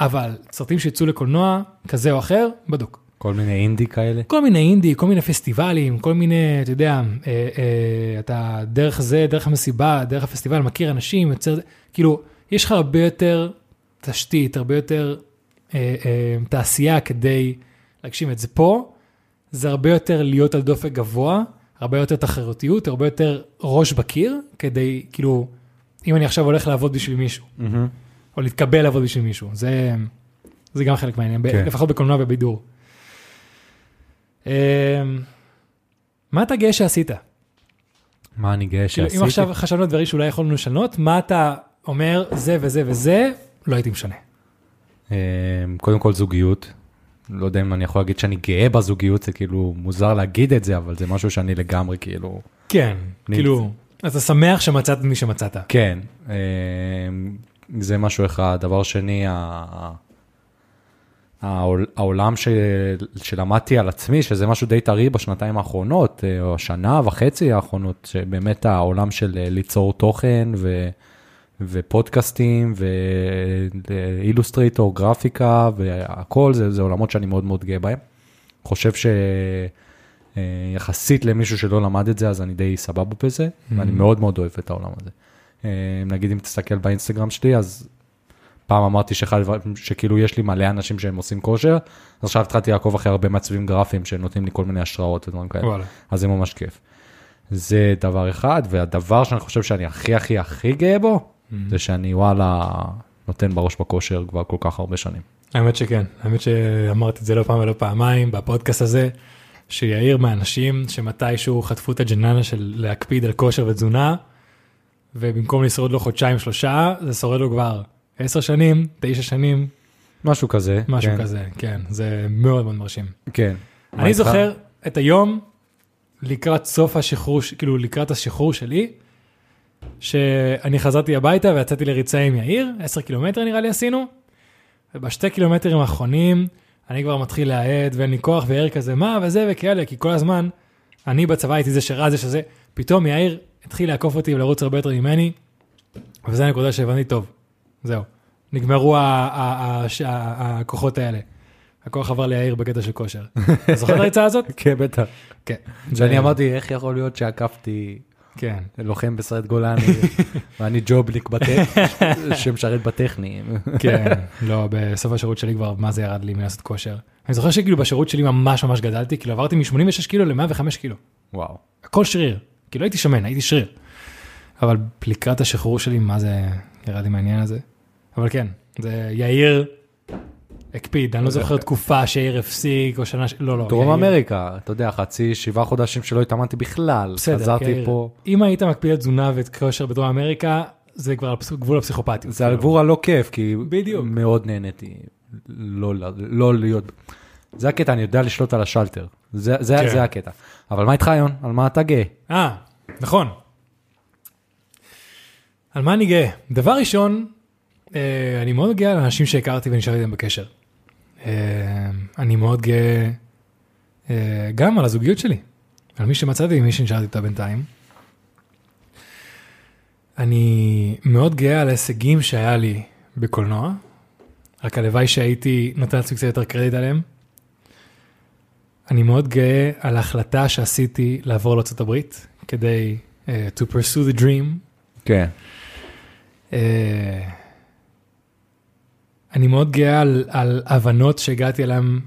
אבל סרטים שיצאו לקולנוע, כזה או אחר, בדוק. כל מיני אינדי כאלה. כל מיני אינדי, כל מיני פסטיבלים, כל מיני, אתה יודע, אה, אה, אתה דרך זה, דרך המסיבה, דרך הפסטיבל, מכיר אנשים, יוצר, כאילו, יש לך הרבה יותר תשתית, הרבה יותר אה, אה, תעשייה כדי להגשים את זה פה. זה הרבה יותר להיות על דופק גבוה, הרבה יותר תחרותיות, הרבה יותר ראש בקיר, כדי, כאילו, אם אני עכשיו הולך לעבוד בשביל מישהו, מהמם. או להתקבל לעבוד בשביל מישהו, זה, זה גם חלק מהעניין, כן. כן. לפחות בקולנוע ובידור. אמ, מה אתה גאה שעשית? מה אני גאה כאילו, שעשיתי? אם עכשיו חשבנו על דברים שאולי יכולנו לשנות, מה אתה אומר, זה וזה וזה, לא הייתי משנה. אה, קודם כל זוגיות. לא יודע אם אני יכול להגיד שאני גאה בזוגיות, זה כאילו מוזר להגיד את זה, אבל זה משהו שאני לגמרי כאילו... כן, אני- כאילו, אתה שמח שמצאת מי שמצאת. כן, אה, זה משהו אחד. דבר שני, העולם ש- שלמדתי על עצמי, שזה משהו די טרי בשנתיים האחרונות, אה, או השנה וחצי האחרונות, שבאמת העולם של אה, ליצור תוכן ו... ופודקאסטים ואילוסטרייטור, גרפיקה והכל, זה, זה עולמות שאני מאוד מאוד גאה בהם. חושב שיחסית למישהו שלא למד את זה, אז אני די סבבה בזה, ואני מאוד מאוד אוהב את העולם הזה. אה, נגיד אם תסתכל באינסטגרם שלי, אז פעם אמרתי שאחד הדברים- שכאילו יש לי מלא אנשים שהם עושים כושר, אז עכשיו התחלתי לעקוב אחרי הרבה מעצבים גרפיים שנותנים לי כל מיני השראות ודברים כאלה. וואלה. אז זה ממש כיף. זה דבר אחד, והדבר שאני חושב שאני הכי הכי הכי גאה בו, זה שאני וואלה נותן בראש בכושר כבר כל כך הרבה שנים. האמת שכן, האמת שאמרתי את זה לא פעם ולא פעמיים בפודקאסט הזה, שיאיר מהאנשים שמתישהו חטפו את הג'ננה של להקפיד על כושר ותזונה, ובמקום לשרוד לו חודשיים שלושה, זה שורד לו כבר עשר שנים, תשע שנים, משהו כזה. משהו כן, כזה, כן, זה מאוד מאוד מרשים. כן. אני? זוכר את היום לקראת סוף השחרור, כאילו לקראת השחרור שלי, שאני חזרתי הביתה ויצאתי לריצה עם יאיר, 10 קילומטר נראה לי עשינו, ובשתי קילומטרים האחרונים אני כבר מתחיל להאט ואין לי כוח ויאיר כזה מה וזה וכאלה, כי כל הזמן אני בצבא הייתי זה שרץ זה שזה, פתאום יאיר התחיל לעקוף אותי ולרוץ הרבה יותר ממני, וזו הנקודה שהבנתי טוב, זהו, נגמרו הכוחות האלה. הכוח עבר ליאיר בקטע של כושר. אתה זוכר את הריצה הזאת? [laughs] כן, בטח. כן. שאני אמרתי, איך יכול להיות שעקפתי כן. לוחם בסרט גולני, [laughs] ואני ג'ובניק [laughs] שמשרת בטכני. כן, [laughs] לא, בסוף השירות שלי כבר, מה זה ירד לי מלעשות כושר. אני זוכר שכאילו בשירות שלי ממש ממש גדלתי, כאילו עברתי מ-86 קילו ל-105 קילו. וואו. הכל שריר. כאילו הייתי שמן, הייתי שריר. אבל לקראת השחרור שלי, מה זה ירד לי מהעניין הזה? אבל כן, זה יאיר הקפיד, אני לא זוכר תקופה שיאיר הפסיק, או שנה, לא, לא. דרום יאיר- אמריקה, אתה יודע, חצי, שבעה חודשים שלא התאמנתי בכלל. חזרתי יאיר. פה, אם היית מקפיד את תזונה ואת כושר בדרום אמריקה, זה כבר על גבול הפסיכופטיות. זה על גבול הלא כיף, כי. מאוד נהניתי לא, לא להיות... זה הקטע, אני יודע לשלוט על השלטר. זה, כן. הקטע. אבל מה איתך, יון? על מה אתה גאה? אה, נכון. על מה אני גאה? דבר ראשון, אה, אני מאוד גאה על אנשים שהכרתי ונשארתי איתם בקשר. אה, אני מאוד גאה אה, גם על הזוגיות שלי, על מי שמצאתי ומי שנשארתי איתה בינתיים. אני מאוד גאה על ההישגים שהיה לי בקולנוע, רק הלוואי שהייתי נותן לעצמי קצת יותר קרדיט עליהם. אני מאוד גאה על ההחלטה שעשיתי לעבור לארה"ב כדי uh, to pursue the dream. כן. Uh, אני מאוד גאה על, על הבנות שהגעתי אליהן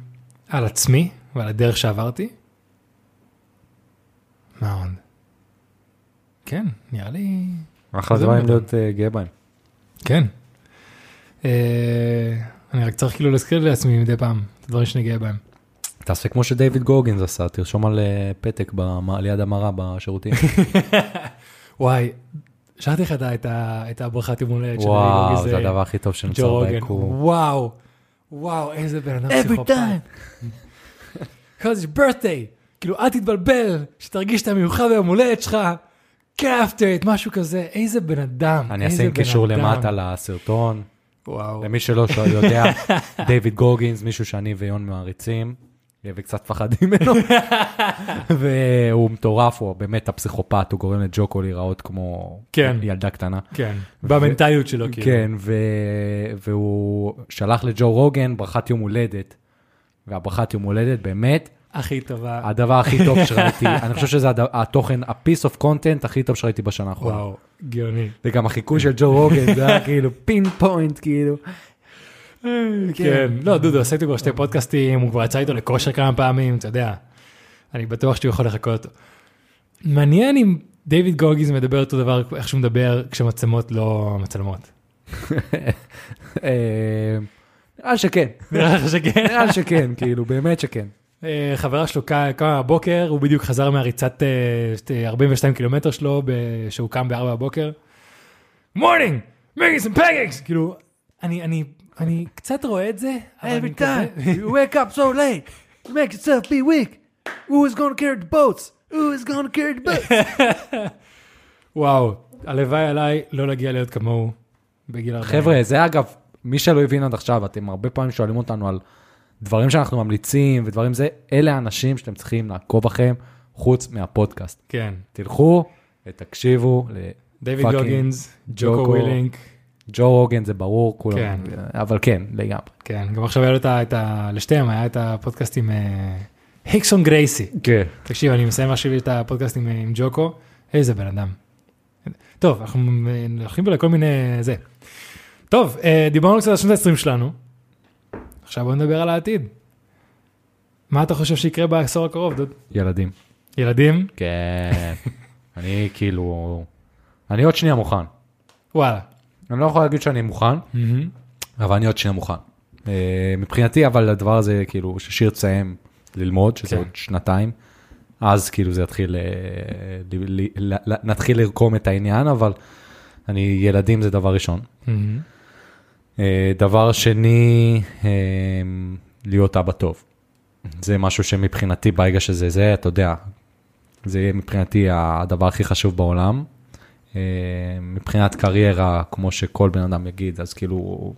על עצמי ועל הדרך שעברתי. מה עוד? כן, נראה לי... אחלה דברים מאוד. להיות אה, גאה בהם. כן. Uh, אני רק צריך כאילו להזכיר לעצמי מדי פעם את הדברים שאני גאה בהם. תעשה כמו שדייוויד גורגינס עשה, תרשום על אה, פתק במ- ליד המרה בשירותים. [laughs] וואי, שרתי לך את הברכת יום הולדת של וואו, דייוויד זה הדבר הכי טוב שנוצר. ביקום. וואו, וואו, איזה בן אדם פסיכופת. Because [laughs] it's birthday. כאילו, אל תתבלבל, שתרגיש את המיוחד ביום הולדת שלך. get after it, משהו כזה, איזה בן אדם. אני אשים קישור. למטה לסרטון. וואו. למי שלא שואל יודע, [laughs] דיוויד גורגינס, מישהו שאני ויון מעריצים. וקצת פחדים ממנו. [laughs] והוא מטורף, הוא באמת הפסיכופת, הוא גורם לג'וקו להיראות כמו כן. ילדה קטנה. כן, במנטליות שלו, כאילו. כן, ו... והוא שלח לג'ו רוגן ברכת יום הולדת. והברכת יום הולדת באמת, הכי טובה. הדבר הכי טוב שראיתי, [laughs] אני חושב שזה הד- התוכן, ה-piece of content הכי טוב שראיתי בשנה האחרונה. וואו, גאוני. וגם החיקוי של ג'ו רוגן, זה היה כאילו פין פוינט, כאילו. כן, לא, דודו, עשיתי כבר שתי פודקאסטים, הוא כבר יצא איתו לכושר כמה פעמים, אתה יודע. אני בטוח שהוא יכול לחכות אותו. מעניין אם דיוויד גוגיז מדבר אותו דבר איך שהוא מדבר כשמצלמות לא מצלמות. אה, נראה שכן, נראה שכן. נראה שכן, כאילו, באמת שכן. אה, חברה שלו קם בבוקר, הוא בדיוק חזר מהריצת אה, 42 קילומטר שלו, שהוא קם ב-4 בבוקר. morning, some pancakes! כאילו, אני, אני, אני קצת רואה את זה, אבל אני מקווה... you wake up so late, you make yourself be weak. Who is gonna carry the boats? Who is gonna carry the boats? [laughs] וואו, הלוואי עליי לא להגיע להיות כמוהו בגיל 40. חבר'ה, זה אגב, מי שלא הבין עד עכשיו, אתם הרבה פעמים שואלים אותנו על דברים שאנחנו ממליצים ודברים זה, אלה האנשים שאתם צריכים לעקוב אחריהם חוץ מהפודקאסט. כן, תלכו ותקשיבו דיוויד Fucking גוגינס, ג'וקו. ווילינק, לג'ו רוגן, זה ברור, כולם, כן. אבל כן, לגמרי. כן, גם עכשיו היה לו את ה... את ה- לשתיהם היה את הפודקאסט עם אה, היקסון גרייסי. כן. תקשיב, אני מסיים עכשיו את הפודקאסט עם, עם ג'וקו, איזה בן אדם. טוב, אנחנו אה, הולכים פה לכל מיני זה. טוב, אה, דיברנו קצת על שנות ה-20 שלנו, עכשיו בוא נדבר על העתיד. מה אתה חושב שיקרה בעשור הקרוב, דוד? ילדים. ילדים? כן. [laughs] אני כאילו, אני עוד שנייה מוכן. וואלה. אני לא יכול להגיד שאני מוכן. אבל אני עוד שנייה מוכן. אה, מבחינתי, אבל הדבר הזה, כאילו, ששיר תסיים ללמוד, שזה כן. עוד שנתיים, אז כאילו זה יתחיל, אה, נתחיל לרקום את העניין, אבל אני, ילדים זה דבר ראשון. אה, דבר שני, להיות אבא טוב. זה משהו שמבחינתי, ברגע שזה זה, אתה יודע, זה יהיה מבחינתי הדבר הכי חשוב בעולם. אה, מבחינת קריירה, כמו שכל בן אדם יגיד, אז כאילו,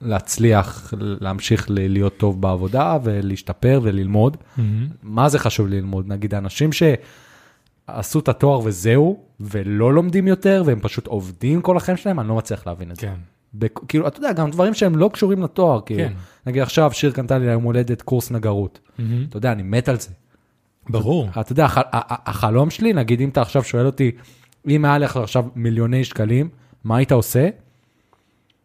להצליח, להמשיך להיות טוב בעבודה ולהשתפר וללמוד. מהמם. מה זה חשוב ללמוד? נגיד, אנשים שעשו את התואר וזהו, ולא לומדים יותר, והם פשוט עובדים כל החיים שלהם, אני לא מצליח להבין את זה. כן. בכ- כאילו, אתה יודע, גם דברים שהם לא קשורים לתואר, כאילו. כן. נגיד עכשיו, שיר קנתה לי ליום הולדת קורס נגרות. מהמם. אתה יודע, אני מת על זה. ברור. אתה יודע, הח- החלום שלי, נגיד אם אתה עכשיו שואל אותי, אם היה לך עכשיו מיליוני שקלים, מה היית עושה?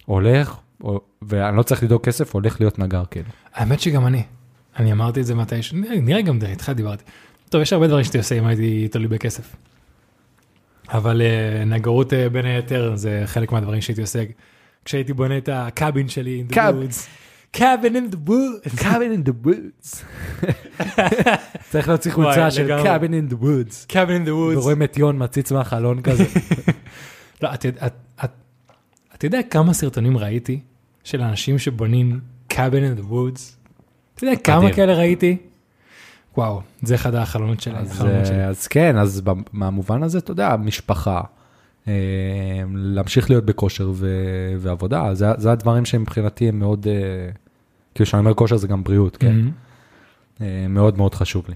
הולך, או- ואני לא צריך לדאוג כסף, הולך להיות נגר, כאילו. האמת שגם אני. אני אמרתי את זה מתי ש... נראה- גם איתך דיברתי. טוב, יש הרבה דברים שהייתי עושה אם הייתי תלוי בכסף. אבל אה, נגרות אה, בין היתר זה חלק מהדברים שהייתי עושה כשהייתי בונה את הקאבין שלי. the Cabin. cabin in the woods. cabin in the woods. [laughs] צריך להוציא חולצה של לגמרי. cabin in the woods. cabin in the woods. ורואים את יון מציץ מהחלון כזה. [laughs] לא, את, את, את, אתה יודע כמה סרטונים ראיתי של אנשים שבונים cabin in the woods? אתה יודע כמה. כאלה ראיתי? וואו, זה אחד החלומות שלי. אז, החלומות שלי. אה, אז כן, אז מהמובן הזה, אתה יודע, משפחה, אה, להמשיך להיות בכושר ו- ועבודה, זה, זה הדברים שמבחינתי הם מאוד, אה, כאילו כשאני אומר כושר זה גם בריאות, כן. אה, מאוד מאוד חשוב לי.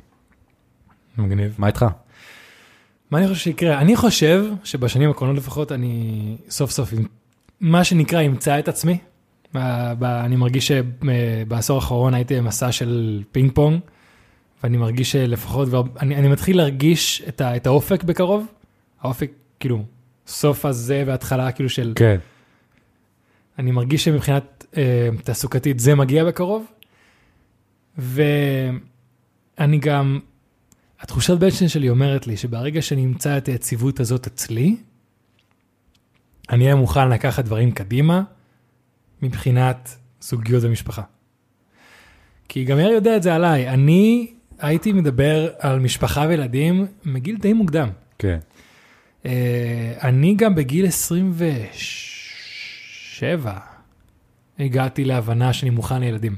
מגניב. מה איתך? מה אני חושב שיקרה? אני חושב שבשנים הקרובות לפחות אני סוף סוף, מה שנקרא, אמצא את עצמי. אני מרגיש שבעשור האחרון הייתי במסע של פינג פונג, ואני מרגיש שלפחות, אני, אני מתחיל להרגיש את, ה, את האופק בקרוב. האופק, כאילו, סוף הזה וההתחלה כאילו של, כן. אני מרגיש שמבחינת אה, תעסוקתית זה מגיע בקרוב. ואני גם, התחושת בטן שלי אומרת לי שברגע שאני אמצא את היציבות הזאת אצלי, אני אהיה מוכן לקחת דברים קדימה מבחינת זוגיות ומשפחה. כי גם יאיר יודע את זה עליי, אני הייתי מדבר על משפחה וילדים מגיל די מוקדם. כן. אה, אני גם בגיל 27 הגעתי להבנה שאני מוכן לילדים.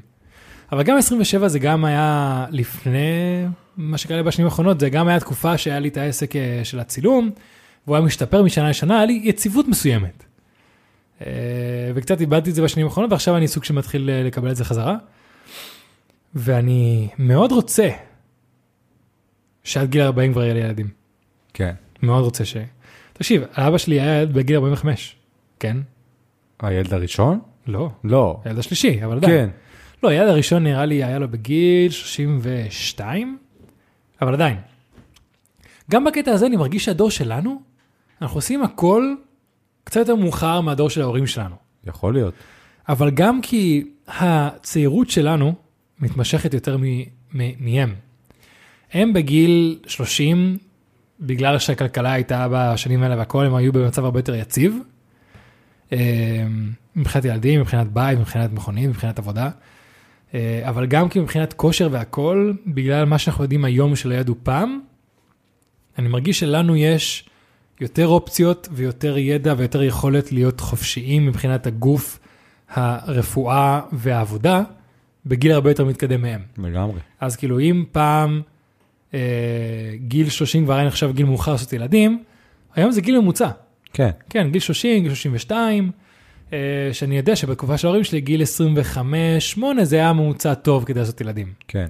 אבל גם 27 זה גם היה לפני מה שקרה לי בשנים האחרונות, זה גם היה תקופה שהיה לי את העסק אה, של הצילום, והוא היה משתפר משנה לשנה, היה לי יציבות מסוימת. אה, וקצת איבדתי את זה בשנים האחרונות, ועכשיו אני סוג שמתחיל אה, לקבל את זה חזרה. ואני מאוד רוצה שעד גיל 40 כבר יהיה לי ילדים. כן. מאוד רוצה ש... תקשיב, אבא שלי היה ילד בגיל 45, כן? הילד הראשון? לא, לא. הילד השלישי, אבל עדיין. כן. לא, הילד הראשון נראה לי היה לו בגיל 32, אבל עדיין. גם בקטע הזה אני מרגיש שהדור שלנו, אנחנו עושים הכל קצת יותר מאוחר מהדור של ההורים שלנו. יכול להיות. אבל גם כי הצעירות שלנו מתמשכת יותר מ- מ- מהם. הם בגיל 30, בגלל שהכלכלה הייתה בשנים האלה והכל, הם היו במצב הרבה יותר יציב. אה, מבחינת ילדים, מבחינת בית, מבחינת מכונים, מבחינת עבודה. אה, אבל גם כי מבחינת כושר והכל, בגלל מה שאנחנו יודעים היום שלא ידעו פעם, אני מרגיש שלנו יש יותר אופציות ויותר ידע ויותר יכולת להיות חופשיים מבחינת הגוף, הרפואה והעבודה, בגיל הרבה יותר מתקדם מהם. לגמרי. אז כאילו אם פעם גיל 30 כבר היה נחשב גיל מאוחר לעשות ילדים, היום זה גיל ממוצע. כן. כן, גיל 30, גיל 32, אה, שאני יודע שבתקופה של ההורים שלי, גיל 25-8 זה היה ממוצע טוב כדי לעשות ילדים. כן.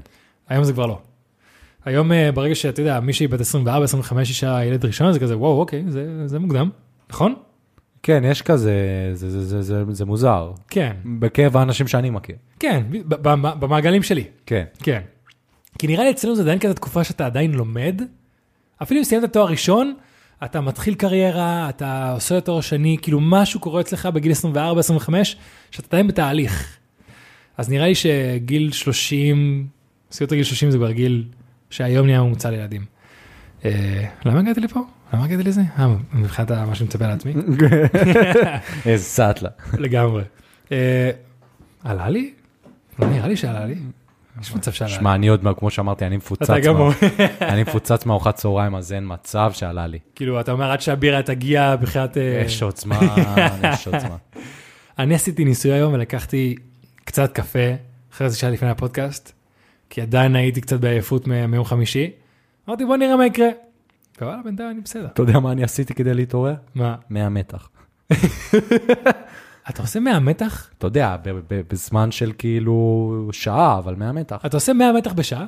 היום זה כבר לא. היום אה, ברגע שאתה יודע, מישהי בת 24-25 יש לה ילד ראשון, זה כזה, וואו, אוקיי, זה, זה מוקדם, נכון? כן, יש כזה, זה, זה, זה, זה, זה מוזר. כן, בקרב האנשים שאני מכיר. כן, במעגלים שלי. כן. כן. כי נראה לי אצלנו זה עדיין כזה תקופה שאתה עדיין לומד. אפילו אם סיימת תואר ראשון, אתה מתחיל קריירה, אתה עושה תואר שני, כאילו משהו קורה אצלך בגיל 24-25, שאתה עדיין בתהליך. אז נראה לי שגיל 30, סיוט גיל 30 זה כבר גיל שהיום נהיה ממוצע לילדים. אה, למה הגעתי לפה? למה הגעתי לזה? אה, מבחינת מה שאני מצפה לעצמי? [laughs] איזה סאטלה. לגמרי. אה, עלה לי? לא נראה לי שעלה לי. יש מצב שעלה לי. שמע, אני עוד, כמו שאמרתי, אני מפוצץ. אתה אומר. [laughs] אני מפוצץ מארוחת צהריים, אז אין מצב שעלה לי. כאילו, אתה אומר עד שהבירה תגיע מבחינת... אה, יש עוצמה, [laughs] יש עוצמה. אני עשיתי ניסוי היום ולקחתי קצת קפה, אחרי זה שעה לפני הפודקאסט, כי עדיין הייתי קצת בעייפות מיום חמישי. אמרתי, בוא נראה מה יקרה. ווואלה, בינתיים אני בסדר. אתה יודע מה אני עשיתי כדי להתעורר? מה, 100 מתח. [laughs] אתה עושה 100 מתח? אתה יודע, בזמן של כאילו שעה, אבל 100 מתח. אתה עושה 100 מתח בשעה?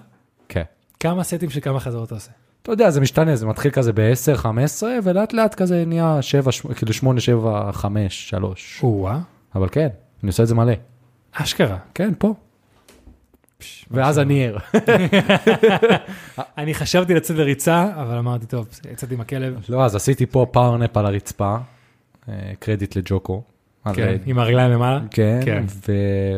כן. כמה סטים של כמה חזרות אתה עושה? אתה יודע, זה משתנה, זה מתחיל כזה ב-10, 15, ולאט לאט כזה נהיה 7, כאילו 8, 7, 5, 3. או-אה, אבל כן, אני עושה את זה מלא. אשכרה. כן, פה. ואז אני ער. [laughs] אני חשבתי לצאת לריצה, אבל אמרתי, טוב, יצאתי עם הכלב. לא, אז עשיתי פה פאורנפ על הרצפה, אה, קרדיט לג'וקו. כן, הרי- עם הרגליים למעלה. כן, כן. ו-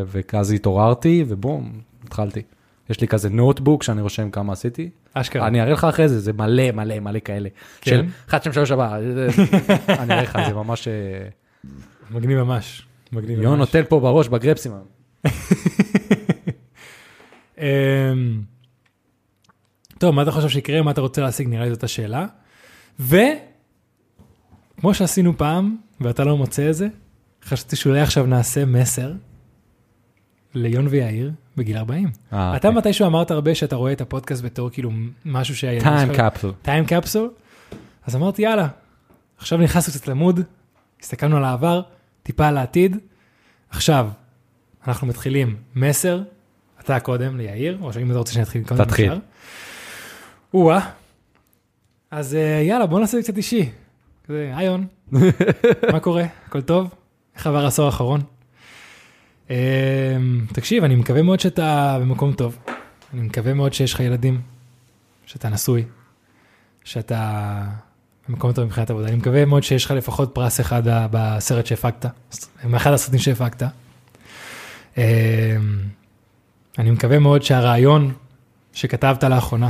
וכאז התעוררתי, ובום, התחלתי. יש לי כזה נוטבוק שאני רושם כמה עשיתי. אשכרה. אני אראה לך אחרי זה, זה מלא מלא מלא כאלה. כן? של 1, 2, 3, 4, אני אראה לך, זה ממש... אה, מגניב ממש. מגניב ממש. יון נותן פה בראש בגרפסים. [laughs] אמ, טוב, מה אתה חושב שיקרה, מה אתה רוצה להשיג, נראה לי זאת השאלה. וכמו שעשינו פעם, ואתה לא מוצא את זה, חשבתי שאולי עכשיו נעשה מסר ליון ויאיר בגיל 40. אה, אתה כן. מתישהו אמרת הרבה שאתה רואה את הפודקאסט בתור כאילו משהו שהיה... טיים קפסול. טיים קפסול. אז אמרתי יאללה, עכשיו נכנסנו קצת למוד, הסתכלנו על העבר, טיפה על העתיד. עכשיו, אנחנו מתחילים מסר, אתה קודם ליאיר, או שאם אתה רוצה שאני אתחיל קודם. תתחיל. או-אה. אז אה, יאללה, בוא נעשה זה קצת אישי. כזה, היי יון, [laughs] מה קורה? הכל טוב? איך עבר העשור האחרון? אמ, תקשיב, אני מקווה מאוד שאתה במקום טוב. אני מקווה מאוד שיש לך ילדים, שאתה נשוי, שאתה במקום טוב מבחינת עבודה. אני מקווה מאוד שיש לך לפחות פרס אחד בסרט שהפקת, מאחד הסרטים שהפקת. אמ, אני מקווה מאוד שהרעיון שכתבת לאחרונה,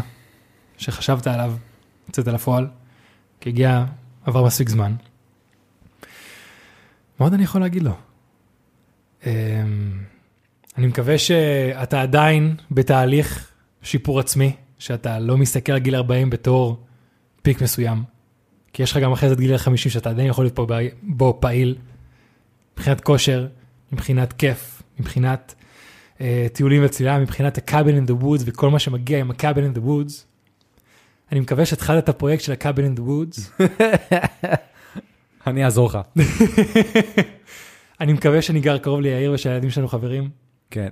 שחשבת עליו, יצאת לפועל, כי הגיע, עבר מספיק זמן. מה עוד אני יכול להגיד לו? אמ, אני מקווה שאתה עדיין בתהליך שיפור עצמי, שאתה לא מסתכל על גיל 40 בתור פיק מסוים, כי יש לך גם אחרי זה את גיל 50 שאתה עדיין יכול להיות פה בו פעיל, מבחינת כושר, מבחינת כיף, מבחינת uh, טיולים וצלילה, מבחינת ה-cabin in the woods וכל מה שמגיע עם ה-cabin in the woods. אני מקווה שהתחלת את הפרויקט של ה-cabin in the woods. [laughs] אני אעזור לך. [laughs] אני מקווה שאני גר קרוב ליאיר ושהילדים שלנו חברים. כן.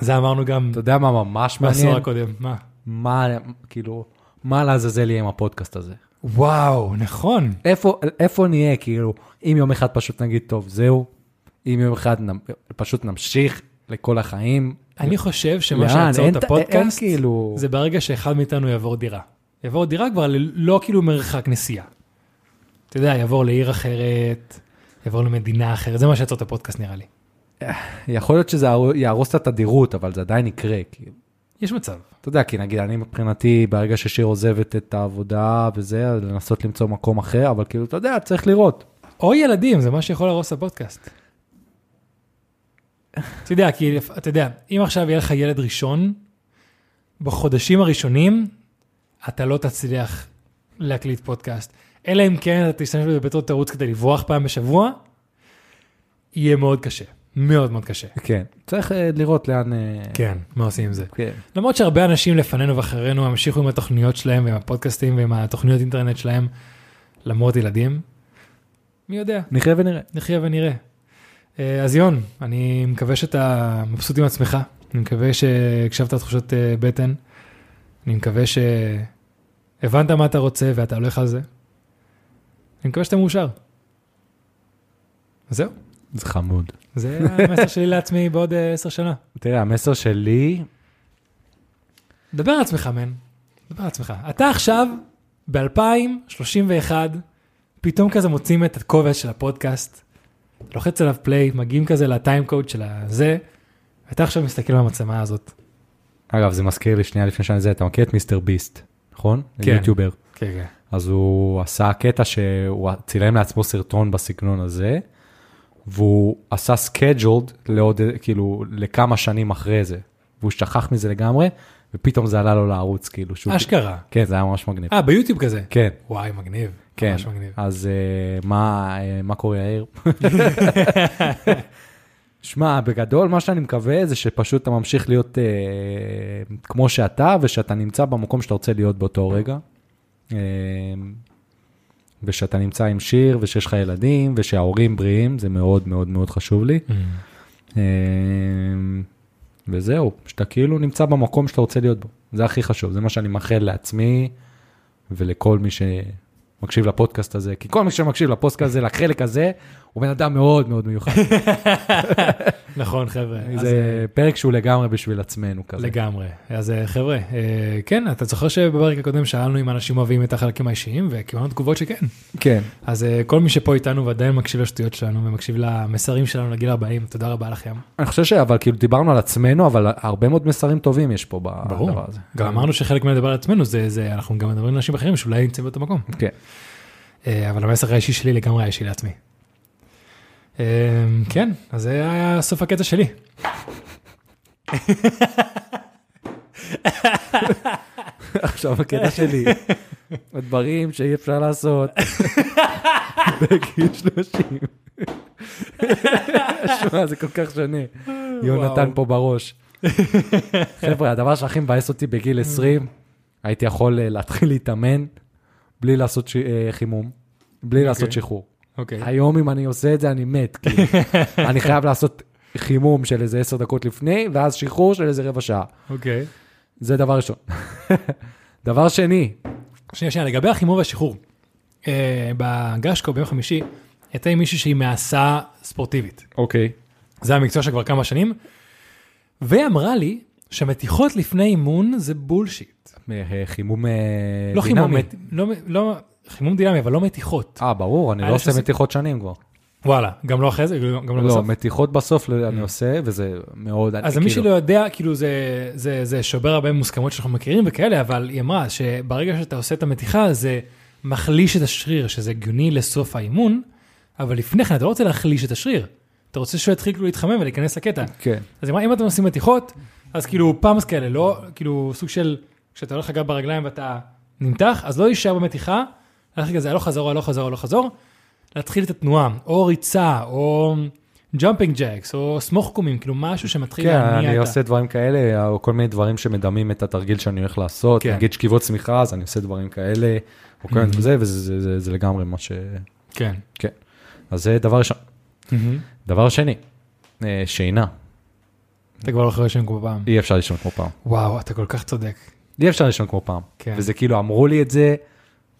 זה אמרנו גם אתה יודע מה ממש בעשור מעניין? הקודם. מה? מה, כאילו, מה לעזאזל יהיה עם הפודקאסט הזה? וואו, נכון. איפה, איפה נהיה, כאילו, אם יום אחד פשוט נגיד, טוב, זהו, אם יום אחד נ, פשוט נמשיך לכל החיים. אני חושב שמה אין את ת- אין הפודקאסט, כאילו... זה ברגע שאחד מאיתנו יעבור דירה. יעבור דירה כבר ל- לא כאילו מרחק נסיעה. אתה יודע, יעבור לעיר אחרת, יעבור למדינה אחרת, זה מה שיעצור את הפודקאסט נראה לי. יכול להיות שזה יהרוס- את התדירות, אבל זה עדיין יקרה, כאילו. יש מצב. אתה יודע, כי נגיד, אני מבחינתי, ברגע ששיר עוזבת את העבודה וזה, לנסות למצוא מקום אחר, אבל כאילו, אתה יודע, צריך לראות. או ילדים, זה מה שיכול להרוס את הפודקאסט. אתה יודע, כי אתה יודע, אם עכשיו יהיה לך ילד ראשון, בחודשים הראשונים, אתה לא תצליח להקליט פודקאסט. אלא אם כן אתה תשתמש בזה בתור תירוץ כדי לברוח פעם בשבוע, יהיה מאוד קשה. מאוד מאוד קשה. כן. צריך אה, לראות לאן... אה, כן, מה עושים עם זה? כן. למרות שהרבה אנשים לפנינו ואחרינו המשיכו עם התוכניות שלהם ועם הפודקאסטים ועם התוכניות אינטרנט שלהם, למרות ילדים. מי יודע? נחיה ונראה. נחיה ונראה. אה, אז יון, אני מקווה שאתה מבסוט עם עצמך, אני מקווה שהקשבת לתחושות בטן, אני מקווה שהבנת מה אתה רוצה ואתה הולך על זה. אני מקווה שאתה מאושר. זהו, זה חמוד. זה המסר שלי לעצמי בעוד אה, עשר שנה. תראה, המסר שלי, דבר על עצמך, מן. דבר על עצמך. אתה עכשיו, ב-2031, פתאום כזה מוצאים את הקובץ של הפודקאסט, לוחץ עליו play, מגיעים כזה ל time code של הזה, ואתה עכשיו מסתכל במצלמה הזאת. אגב, זה מזכיר לי שנייה לפני שאני זה, אתה מכיר את מיסטר ביסט, נכון? כן. יוטיובר. כן, כן. אז הוא עשה קטע שהוא צילם לעצמו סרטון בסגנון הזה, והוא עשה scheduled לעוד, כאילו, לכמה שנים אחרי זה. והוא שכח מזה לגמרי, ופתאום זה עלה לו לערוץ, כאילו. שהוא- אשכרה. כן, זה היה ממש מגניב. אה, ביוטיוב כזה. כן, וואי, מגניב. כן. ממש מגניב. אז אה, מה, אה, מה קורה יאיר? [laughs] שמע, בגדול מה שאני מקווה זה שפשוט אתה ממשיך להיות אה, כמו שאתה, ושאתה נמצא במקום שאתה רוצה להיות באותו רגע. אה, ושאתה נמצא עם שיר, ושיש לך ילדים, ושההורים בריאים, זה מאוד מאוד מאוד חשוב לי. Mm. אה, וזהו, שאתה כאילו נמצא במקום שאתה רוצה להיות בו. זה הכי חשוב, זה מה שאני מאחל לעצמי ולכל מי שמקשיב לפודקאסט הזה, כי כל מי שמקשיב לפודקאסט הזה, לחלק הזה, הוא בן אדם מאוד מאוד מיוחד. [laughs] נכון, חבר'ה. זה פרק שהוא לגמרי בשביל עצמנו כזה. לגמרי. אז אה, חבר'ה, אה, כן, אתה זוכר שבפרק הקודם שאלנו אם אנשים אוהבים את החלקים האישיים, וקיבלנו תגובות שכן. כן. אז אה, כל מי שפה איתנו ועדיין מקשיב לשטויות שלנו ומקשיב למסרים שלנו לגיל 40, תודה רבה לכם. אני חושב שאבל כאילו דיברנו על עצמנו, אבל הרבה מאוד מסרים טובים יש פה. בדבר הזה. גם אמרנו שחלק מלדבר על עצמנו זה, זה אנחנו גם מדברים על אנשים אחרים שאולי נמצאים באותו מקום. כן. אה, אבל המסר האישי שלי לגמרי האישי לעצמי. אה, כן, אז זה היה סוף הקטע שלי. עכשיו הקטע שלי, הדברים שאי אפשר לעשות בגיל 30. שמע, זה כל כך שונה. יונתן. פה בראש. חבר'ה, הדבר שהכי מבאס אותי בגיל 20, הייתי יכול אה, להתחיל להתאמן בלי לעשות אה, חימום, בלי לעשות שחרור. אוקיי. היום אם אני עושה את זה אני מת, כאילו. [laughs] אני חייב לעשות חימום של איזה 10 דקות לפני, ואז שחרור של איזה רבע שעה. אוקיי. זה דבר ראשון. [laughs] דבר שני, שנייה, שנייה, לגבי החימום והשחרור. אה, בגשקו ביום חמישי, הייתה עם מישהי שהיא מהסעה ספורטיבית. אוקיי. זה המקצוע שלה כבר כמה שנים, והיא אמרה לי שמתיחות לפני אימון זה בולשיט. חימום אה, לא חימום, דינמי. לא, לא, חימום דינמי, אבל לא מתיחות. אה, ברור, אני לא עושה מתיחות שנים כבר. וואלה, גם לא אחרי זה, גם לא לא, בסוף. מתיחות בסוף לא- אני עושה, וזה מאוד... אז כאילו- מי שלא יודע, כאילו זה, זה, זה שובר הרבה מוסכמות שאנחנו מכירים וכאלה, אבל היא אמרה שברגע שאתה עושה את המתיחה, זה מחליש את השריר, שזה הגיוני לסוף האימון, אבל לפני כן אתה לא רוצה להחליש את השריר. אתה רוצה שהוא יתחיל כאילו להתחמם ולהיכנס לקטע. כן. אז אם אתם עושים מתיחות, אז כאילו pumps כאלה, לא, כאילו סוג של, כשאתה הולך אגב ברגליים ואתה נמתח, אז לא להישאר במתיחה, ללכת כזה הלוך חזור, הלוך חזור, הלוך חזור, להתחיל את התנועה, או ריצה, או jumping jacks, או סמוך קומים, כאילו משהו שמתחיל כן, להניע אני את ה... עושה דברים כאלה, או כל מיני דברים שמדמים את התרגיל שאני הולך לעשות. כן. נגיד שכיבות סמיכה, אז אני עושה דברים כאלה, או כל מיני Mhm. וזה, וזה זה- זה- זה לגמרי מה ש... כן. אז זה דבר ראשון. דבר שני, אה, שינה. אתה כבר לא יכול לישון כמו פעם. אי אפשר לישון כמו פעם. וואו, אתה כל כך צודק. אי אפשר לישון כמו פעם. כן. וזה כאילו אמרו לי את זה,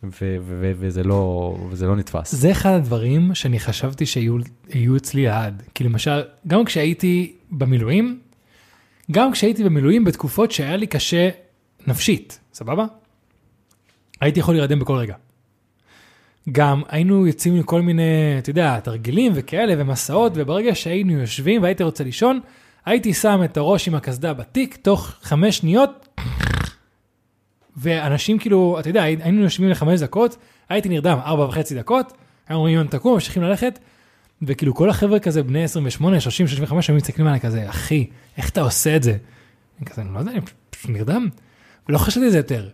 וזה לא, וזה לא נתפס. זה אחד הדברים שאני חשבתי שיהיו יהיו אצלי לעד. כי למשל, גם כשהייתי במילואים, גם כשהייתי במילואים בתקופות שהיה לי קשה נפשית, סבבה? הייתי יכול להירדם בכל רגע. גם היינו יוצאים לכל מיני, אתה יודע, תרגילים וכאלה ומסעות, וברגע שהיינו יושבים והייתי רוצה לישון, הייתי שם את הראש עם הקסדה בתיק, תוך חמש שניות, ואנשים כאילו, אתה יודע, היינו יושבים לחמש דקות, הייתי נרדם ארבע וחצי דקות, היו אומרים, תקום, ממשיכים ללכת, וכאילו כל החבר'ה כזה, בני 28, 30, 35, היו מסתכלים עליי כזה, אחי, איך אתה עושה את זה? אני כזה, אני לא יודע, אני פשוט נרדם, ולא חשבתי על זה יותר.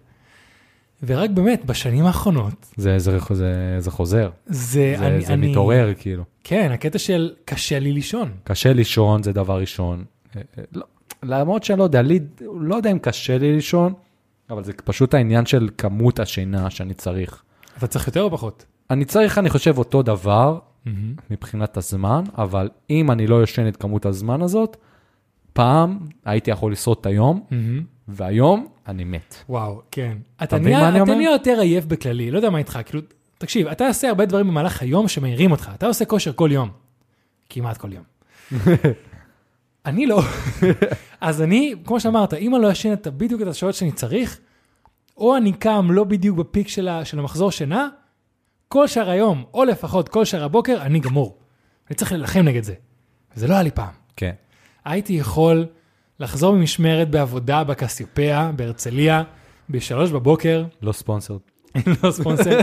ורק באמת, בשנים האחרונות, זה, זה, זה, זה חוזר, זה, זה, אני, זה אני, מתעורר כאילו. כן, הקטע של קשה לי לישון. קשה לישון, זה דבר ראשון. אה, אה, לא, למרות שאני לא יודע, לי, לא יודע אם קשה לי לישון, אבל זה פשוט העניין של כמות השינה שאני צריך. אתה צריך יותר או פחות? אני צריך, אני חושב, אותו דבר מבחינת הזמן, אבל אם אני לא ישן את כמות הזמן הזאת, פעם הייתי יכול לשרוד את היום, והיום אני מת. וואו, כן. אתה מבין מה אני אתה אומר? נהיה יותר עייף בכללי, לא יודע מה איתך, כאילו, תקשיב, אתה עושה הרבה דברים במהלך היום שמעירים אותך, אתה עושה כושר כל יום. כמעט כל יום. [laughs] אני לא. אז אני, כמו שאמרת, אם אני לא ישן את בדיוק את השעות שאני צריך, או אני קם לא בדיוק בפיק של, ה, של המחזור שינה, כל שאר היום, או לפחות כל שאר הבוקר, אני גמור. אני צריך להילחם נגד זה. וזה לא היה לי פעם. כן. הייתי יכול לחזור ממשמרת בעבודה בקסיופיה, בהרצליה, בשלוש בבוקר, לא ספונסר. [laughs] לא ספונסר,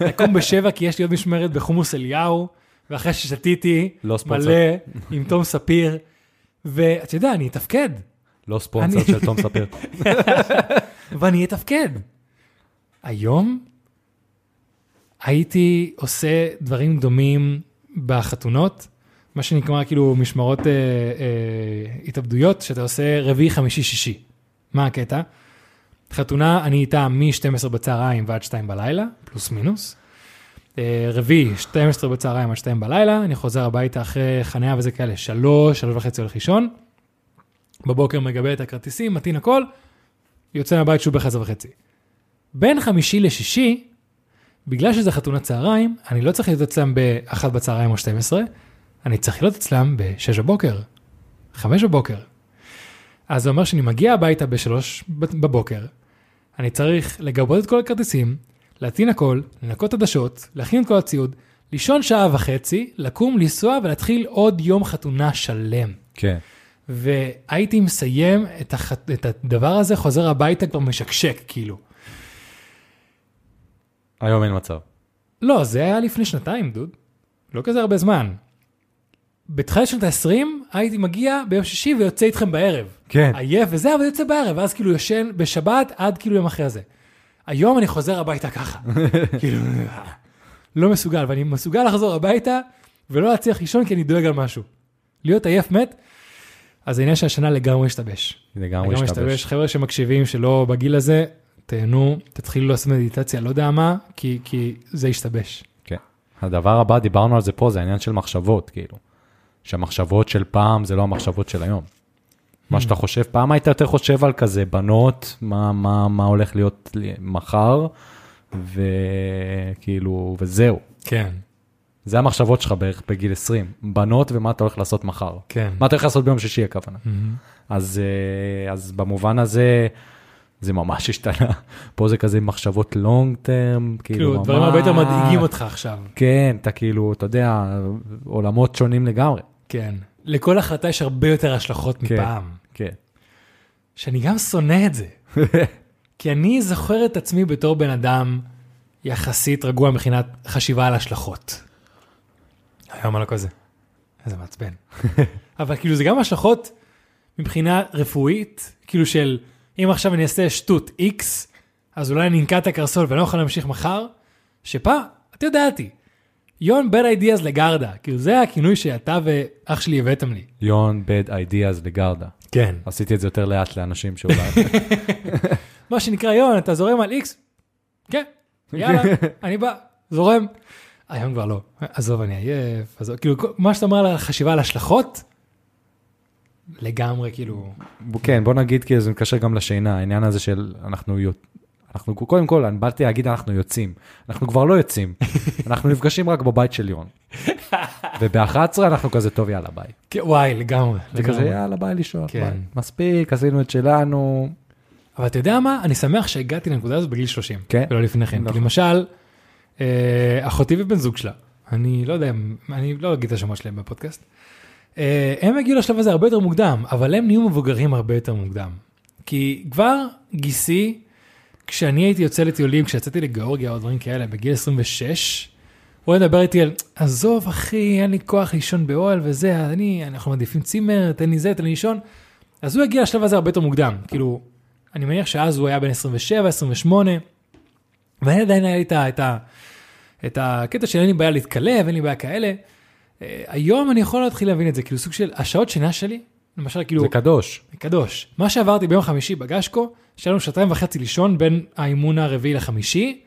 לקום בשבע כי יש לי עוד משמרת בחומוס אליהו, ואחרי ששתיתי לא. מלא עם תום ספיר, ואתה יודע, אני אתפקד, לא ספונסר של תום ספיר. [laughs] ואני אתפקד. היום הייתי עושה דברים דומים בחתונות, מה שנקרא כאילו משמרות אה, אה, התאבדויות, שאתה עושה רביעי, חמישי, שישי. מה הקטע? חתונה, אני איתה מ-12 בצהריים ועד 2 בלילה, פלוס מינוס. אה, רביעי, 12 בצהריים עד 2 בלילה, אני חוזר הביתה אחרי חניה וזה כאלה, 3, 3 וחצי הולך לישון. בבוקר מגבה את הכרטיסים, מתאים הכל, יוצא מהבית שוב ב-11 וחצי. בין חמישי לשישי, בגלל שזה חתונת צהריים, אני לא צריך להיות אצלם ב-1 בצהריים או 12, אני צריך להיות אצלם ב-6 בבוקר, 5 בבוקר. אז זה אומר שאני מגיע הביתה ב-3 בבוקר, אני צריך לגבות את כל הכרטיסים, להטעין הכל, לנקות עדשות, להכין את כל הציוד, לישון שעה וחצי, לקום, לנסוע ולהתחיל עוד יום חתונה שלם. כן. והייתי מסיים את, הח... את הדבר הזה, חוזר הביתה כבר משקשק, כאילו. היום אין מצב. לא, זה היה לפני שנתיים, דוד. לא כזה הרבה זמן. בתחילת שנות ה-20 הייתי מגיע ביום שישי ויוצא איתכם בערב. כן. עייף וזה, אבל יוצא בערב, ואז כאילו יושן בשבת עד כאילו יום אחרי זה. היום אני חוזר הביתה ככה. [laughs] כאילו, לא מסוגל, ואני מסוגל לחזור הביתה ולא להצליח לישון כי אני דואג על משהו. להיות עייף מת, אז העניין שהשנה לגמרי השתבש. לגמרי השתבש. חבר'ה שמקשיבים שלא בגיל הזה, תהנו, תתחילו לעשות מדיטציה, לא יודע מה, כי, כי זה השתבש. כן. הדבר הבא, דיברנו על זה פה, זה העניין של מחשבות, כאילו. שהמחשבות של פעם זה לא המחשבות של היום. מה שאתה חושב, פעם היית יותר חושב על כזה בנות, מה, מה, מה הולך להיות מחר, וכאילו, וזהו. כן, זה המחשבות שלך בערך בגיל 20. בנות ומה אתה הולך לעשות מחר. כן. מה אתה הולך לעשות ביום שישי הכוונה. מהמם. אז, אה, אז במובן הזה, זה ממש השתנה. פה זה כזה מחשבות לונג טרם, כאילו כאילו, דברים הרבה יותר מדאיגים אותך עכשיו. כן, אתה כאילו, אתה יודע, עולמות שונים לגמרי. כן. לכל החלטה יש הרבה יותר השלכות כן. מפעם. כן. שאני גם שונא את זה. [laughs] כי אני זוכר את עצמי בתור בן אדם יחסית רגוע מבחינת חשיבה על השלכות. היום לא כזה. איזה מעצבן. [laughs] אבל כאילו זה גם השלכות מבחינה רפואית, כאילו של אם עכשיו אני אעשה שטות X, אז אולי אני אנקע את הקרסול ואני לא יכול להמשיך מחר, שפעם, את יודעתי, יון bad ideas לגרדה, כאילו זה הכינוי שאתה ואח שלי הבאתם לי. יון bad ideas לגרדה. כן. עשיתי את זה יותר לאט לאנשים שאולי... [laughs] מה שנקרא יון, אתה זורם על X? כן, יאללה, [laughs] אני בא, זורם. היום כבר לא, עזוב, אני עייף, עזוב, כאילו, מה שאתה אומר על החשיבה על השלכות, לגמרי, כאילו, כן, בוא נגיד, כאילו, זה מתקשר גם לשינה, העניין הזה של אנחנו, אנחנו, קודם כל, אני באתי להגיד אנחנו יוצאים. אנחנו כבר לא יוצאים, [laughs] אנחנו נפגשים רק בבית של יון. [laughs] וב-11 אנחנו כזה, טוב, יאללה, ביי. כן, וואי, לגמרי, זה כזה, לגמרי. יאללה, ביי לישון, כן. ביי. מספיק, עשינו את שלנו. אבל אתה יודע מה? אני שמח שהגעתי לנקודה הזאת בגיל 30, כן. ולא לפני כן. נכון. למשל, אה, אחותי ובן זוג שלה, אני לא יודע, אני לא אגיד את השמות שלהם בפודקאסט, אה, הם הגיעו לשלב הזה הרבה יותר מוקדם, אבל הם נהיו מבוגרים הרבה יותר מוקדם. כי כבר גיסי, כשאני הייתי יוצא לטיולים, כשיצאתי לגיאורגיה או דברים כאלה, בגיל 26, הוא היה מדבר איתי על, עזוב אחי, אין לי כוח לישון באוהל וזה, אני, אנחנו מעדיפים צימר, תן לי זה, תן לי לישון. אז הוא הגיע לשלב הזה הרבה יותר מוקדם, כאילו, אני מניח שאז הוא היה בן 27, 28, ואני עדיין היה לי את, ה- את, את הקטע שאין לי בעיה להתקלב, אין לי בעיה כאלה. אה, היום אני יכול להתחיל להבין את זה, כאילו סוג של השעות שינה שלי, למשל כאילו, זה קדוש. קדוש. מה שעברתי ביום חמישי בגשקו, שהיה לנו שעתיים וחצי לישון בין האימון הרביעי לחמישי,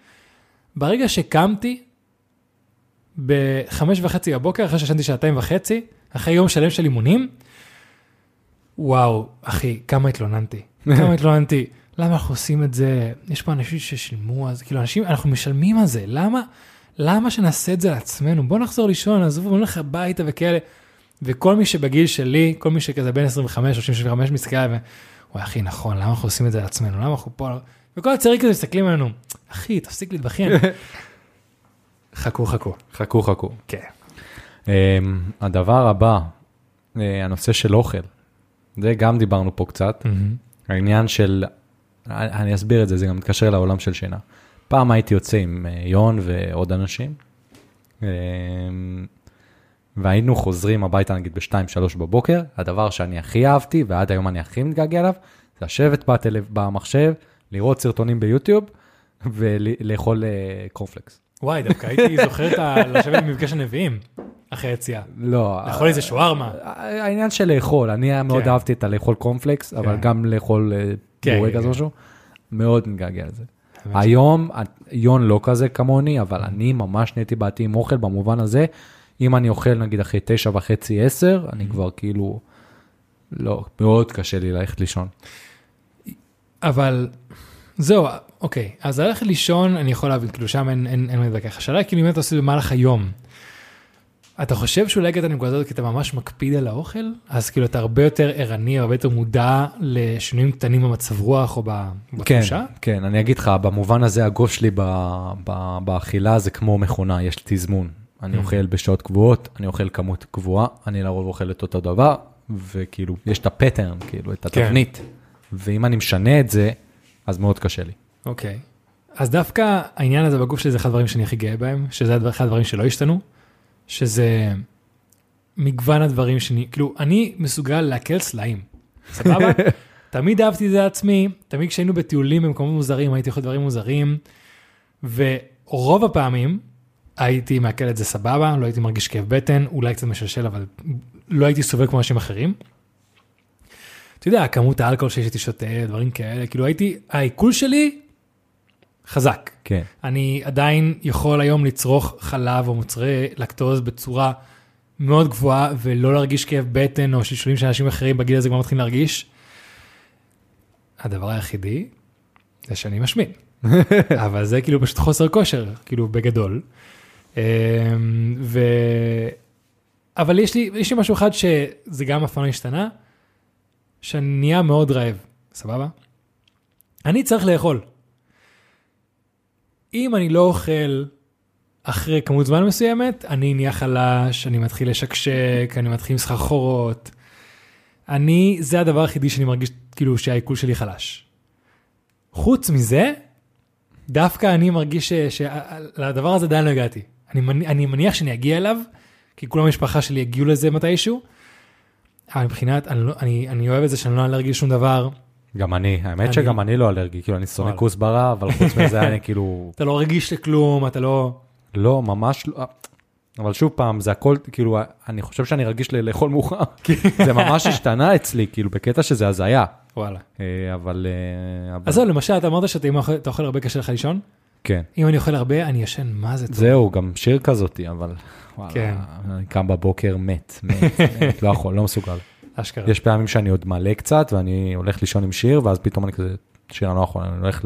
ברגע שקמתי, בחמש וחצי בבוקר, אחרי שישנתי שעתיים וחצי, אחרי יום שלם של אימונים, וואו, אחי, כמה התלוננתי. [laughs] כמה התלוננתי. למה אנחנו עושים את זה? יש פה אנשים ששילמו, אז כאילו אנשים, אנחנו משלמים על זה, למה? למה שנעשה את זה לעצמנו? בוא נחזור לישון, עזבו, בוא נלך הביתה וכאלה. וכל מי שבגיל שלי, כל מי שכזה בין 25 או 35 מסתכל עליי, וואי אחי, נכון, למה אנחנו עושים את זה לעצמנו? למה אנחנו פה? וכל הצעירים כזה מסתכלים עלינו, אחי, תפסיק להתבכיין. [laughs] חכו, חכו. חכו, חכו. כן. Um, הדבר הבא, uh, הנושא של אוכל. זה גם דיברנו פה קצת. העניין של, אני אסביר את זה, זה גם מתקשר לעולם של שינה. פעם הייתי יוצא עם אה, יון ועוד אנשים, אה, והיינו חוזרים הביתה נגיד ב-2-3 בבוקר, הדבר שאני הכי אהבתי ועד היום אני הכי מתגעגע אליו, זה לשבת בטלו, במחשב, לראות סרטונים ביוטיוב ולאכול אה, קורנפלקס. וואי, דווקא הייתי זוכר את ה... [laughs] לשבת במפגש הנביאים, אחרי יציאה. לא, לאכול איזה שווארמה. העניין של לאכול, אני מאוד כן. אהבתי את הלאכול קורנפלקס, אבל כן. גם לאכול אה, כן, בורקס כן, או משהו, מאוד מתגעגע לזה. היום, יון לא כזה כמוני, אבל אני ממש נהייתי בעתי עם אוכל במובן הזה, אם אני אוכל נגיד אחרי תשע וחצי, עשר, אני כבר כאילו, לא, מאוד קשה לי ללכת לישון. אבל זהו, אוקיי, אז ללכת לישון, אני יכול להבין, כאילו שם אין, אין, אין מה להתווכח. השאלה כאילו אם אתה עושה במהלך היום. אתה חושב שאולי הגעת לנקודה הזאת כי אתה ממש מקפיד על האוכל? אז כאילו אתה הרבה יותר ערני, הרבה יותר מודע לשינויים קטנים במצב רוח או ב- כן, בתחושה? כן, אני אגיד לך, במובן הזה הגוף שלי ב, ב, באכילה זה כמו מכונה, יש לי תזמון. אני Mm. אוכל בשעות קבועות, אני אוכל כמות קבועה, אני לרוב אוכל את אותו דבר, וכאילו, יש את הפטרן, כאילו, את כן. התבנית. ואם אני משנה את זה, אז מאוד קשה לי. אוקיי. אז דווקא העניין הזה בגוף שלי זה אחד הדברים שאני הכי גאה בהם, שזה אחד הדברים שלא השתנו, שזה מגוון הדברים שאני, כאילו, אני מסוגל לעכל סלעים, סבבה? [laughs] תמיד אהבתי את זה לעצמי, תמיד כשהיינו בטיולים במקומות מוזרים, הייתי אוכל דברים מוזרים, ורוב הפעמים הייתי מעכל את זה סבבה, לא הייתי מרגיש כאב בטן, אולי קצת משלשל, אבל לא הייתי סובל כמו אנשים אחרים. אתה יודע, כמות האלכוהול שהייתי שותה, דברים כאלה, כאילו הייתי, העיכול שלי חזק. כן. אני עדיין יכול היום לצרוך חלב או מוצרי לקטוז בצורה מאוד גבוהה ולא להרגיש כאב בטן או שלשולים שאנשים אחרים בגיל הזה כבר מתחילים להרגיש. הדבר היחידי זה שאני משמין. [laughs] אבל זה כאילו פשוט חוסר כושר, כאילו בגדול. אמ, ו... אבל יש לי, יש לי משהו אחד שזה גם אף פעם לא השתנה, שאני נהיה מאוד רעב, סבבה? אני צריך לאכול. אם אני לא אוכל אחרי כמות זמן מסוימת, אני נהיה חלש, אני מתחיל לשקשק, אני מתחיל עם סחרחורות. אני, זה הדבר היחידי שאני מרגיש כאילו שהעיכול שלי חלש. חוץ מזה, דווקא אני מרגיש שלדבר הזה עדיין לא הגעתי. אני, אני מניח שאני אגיע אליו, כי כולם במשפחה שלי יגיעו לזה מתישהו. אבל מבחינת, אני, לא, אני, אני אוהב את זה שאני לא אלרגי לשום דבר. גם אני, האמת אני- שגם אני לא אלרגי, כאילו אני שונא. כוסברה, אבל חוץ מזה אני [laughs] כאילו, אתה לא רגיש לכלום, אתה לא... לא, ממש לא. אבל שוב פעם, זה הכל, כאילו, אני חושב שאני רגיש לאכול מאוחר. [laughs] זה ממש השתנה אצלי, כאילו, בקטע שזה הזיה. וואלה. אה, אבל... אה, אבל- אז זהו, למשל, אתה אמרת שאתה אוכל הרבה קשה לך לישון? כן. אם אני אוכל הרבה, אני ישן מה זה טוב. זהו, גם שיר כזאתי, אבל... וואלה, כן. אני קם בבוקר מת, מת, מת, לא יכול, לא מסוגל. אשכרה. יש פעמים שאני עוד מלא קצת, ואני הולך לישון עם שיר, ואז פתאום אני כזה, שיר אני לא יכול, אני הולך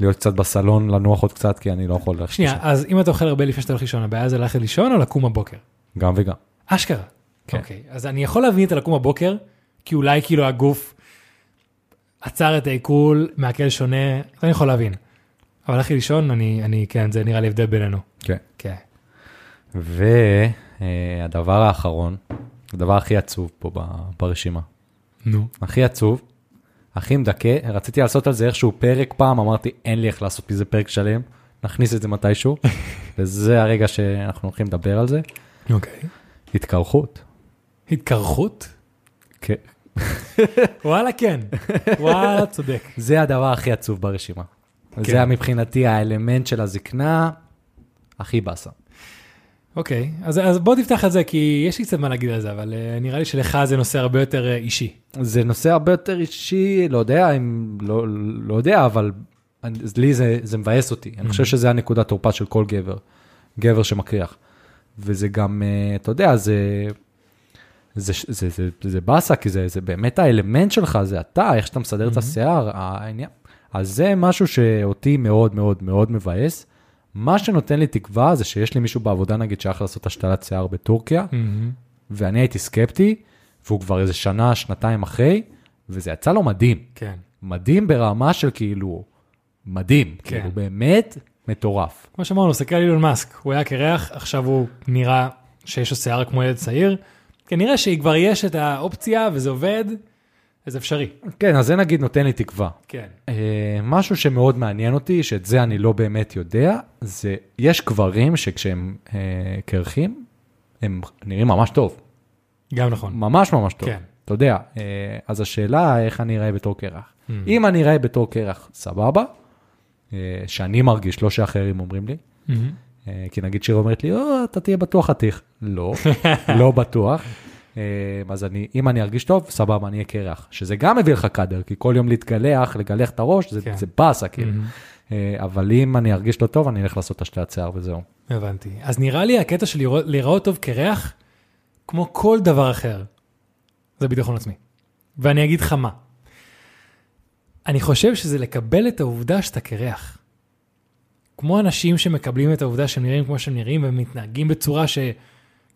להיות קצת בסלון, לנוח עוד קצת, כי אני לא יכול ללכת שנייה. אז אם אתה אוכל הרבה לפני שאתה הולך לישון, הבעיה זה ללכת לישון או לקום בבוקר? גם וגם. אשכרה. כן. אוקיי, אז אני יכול להבין את הלקום בבוקר, כי אולי כאילו הגוף עצר את העיכול, מעכל שונה, אני יכול להבין. אבל ללכת לישון, אני, אני, כן, זה נראה לי הבדל בינינו. כן. כן. והדבר האחרון, הדבר הכי עצוב פה ברשימה, נו. הכי עצוב, הכי מדכא, רציתי לעשות על זה איכשהו פרק פעם, אמרתי, אין לי איך לעשות מזה פרק שלם, נכניס את זה מתישהו, [laughs] וזה הרגע שאנחנו הולכים לדבר על זה, אוקיי. התקרחות. התקרחות? כן. [laughs] וואלה, כן. וואלה, צודק. זה הדבר הכי עצוב ברשימה. כן. זה היה מבחינתי האלמנט של הזקנה הכי באסה. אוקיי, אז, אז בוא תפתח את זה, כי יש לי קצת מה להגיד על זה, אבל uh, נראה לי שלך זה נושא הרבה יותר uh, אישי. זה נושא הרבה יותר אישי, לא יודע אם, לא, לא יודע, אבל אני, לי זה, זה מבאס אותי. אני חושב שזה הנקודת תורפה של כל גבר, גבר שמקריח. וזה גם, אה, אתה יודע, זה, זה, זה, זה, זה, זה באסה, כי זה, זה באמת האלמנט שלך, זה אתה, איך שאתה מסדר את השיער, העניין. אז זה משהו שאותי מאוד מאוד מאוד מבאס. מה שנותן לי תקווה זה שיש לי מישהו בעבודה, נגיד, שהלך לעשות השתלת שיער בטורקיה, ואני הייתי סקפטי, והוא כבר איזה שנה, שנתיים אחרי, וזה יצא לו מדהים. כן. מדהים ברמה של כאילו, מדהים, כן. כאילו באמת מטורף. כמו שאמרנו, סתכל על אילון מאסק, הוא היה קרח, עכשיו הוא נראה שיש לו שיער כמו ילד צעיר. כנראה שכבר יש את האופציה וזה עובד, אז אפשרי. כן, אז זה נגיד נותן לי תקווה. כן. אה, משהו שמאוד מעניין אותי, שאת זה אני לא באמת יודע, זה יש גברים שכשהם אה, קרחים, הם נראים ממש טוב, גם נכון. ממש ממש טוב. כן. אתה יודע, אה, אז השאלה איך אני אראה בתור קרח. Mm. אם אני אראה בתור קרח, סבבה, אה, שאני מרגיש, לא שאחרים אומרים לי. אה, כי נגיד שיר אומרת לי, או, אתה תהיה בטוח חתיך. לא, [laughs] לא בטוח. אה, אז אני, אם אני ארגיש טוב, סבבה, אני אהיה קרח. שזה גם מביא לך קאדר, כי כל יום להתגלח, לגלח את הראש, זה, כן. זה באסה, כאילו. אה, אבל אם אני ארגיש לא טוב, אני אלך לעשות השתלת שיער וזהו. הבנתי. אז נראה לי הקטע של לראות- להיראות טוב קרח, כמו כל דבר אחר, זה ביטחון עצמי. ואני אגיד לך מה. אני חושב שזה לקבל את העובדה שאתה קרח. כמו אנשים שמקבלים את העובדה שהם נראים כמו שהם נראים ומתנהגים בצורה ש...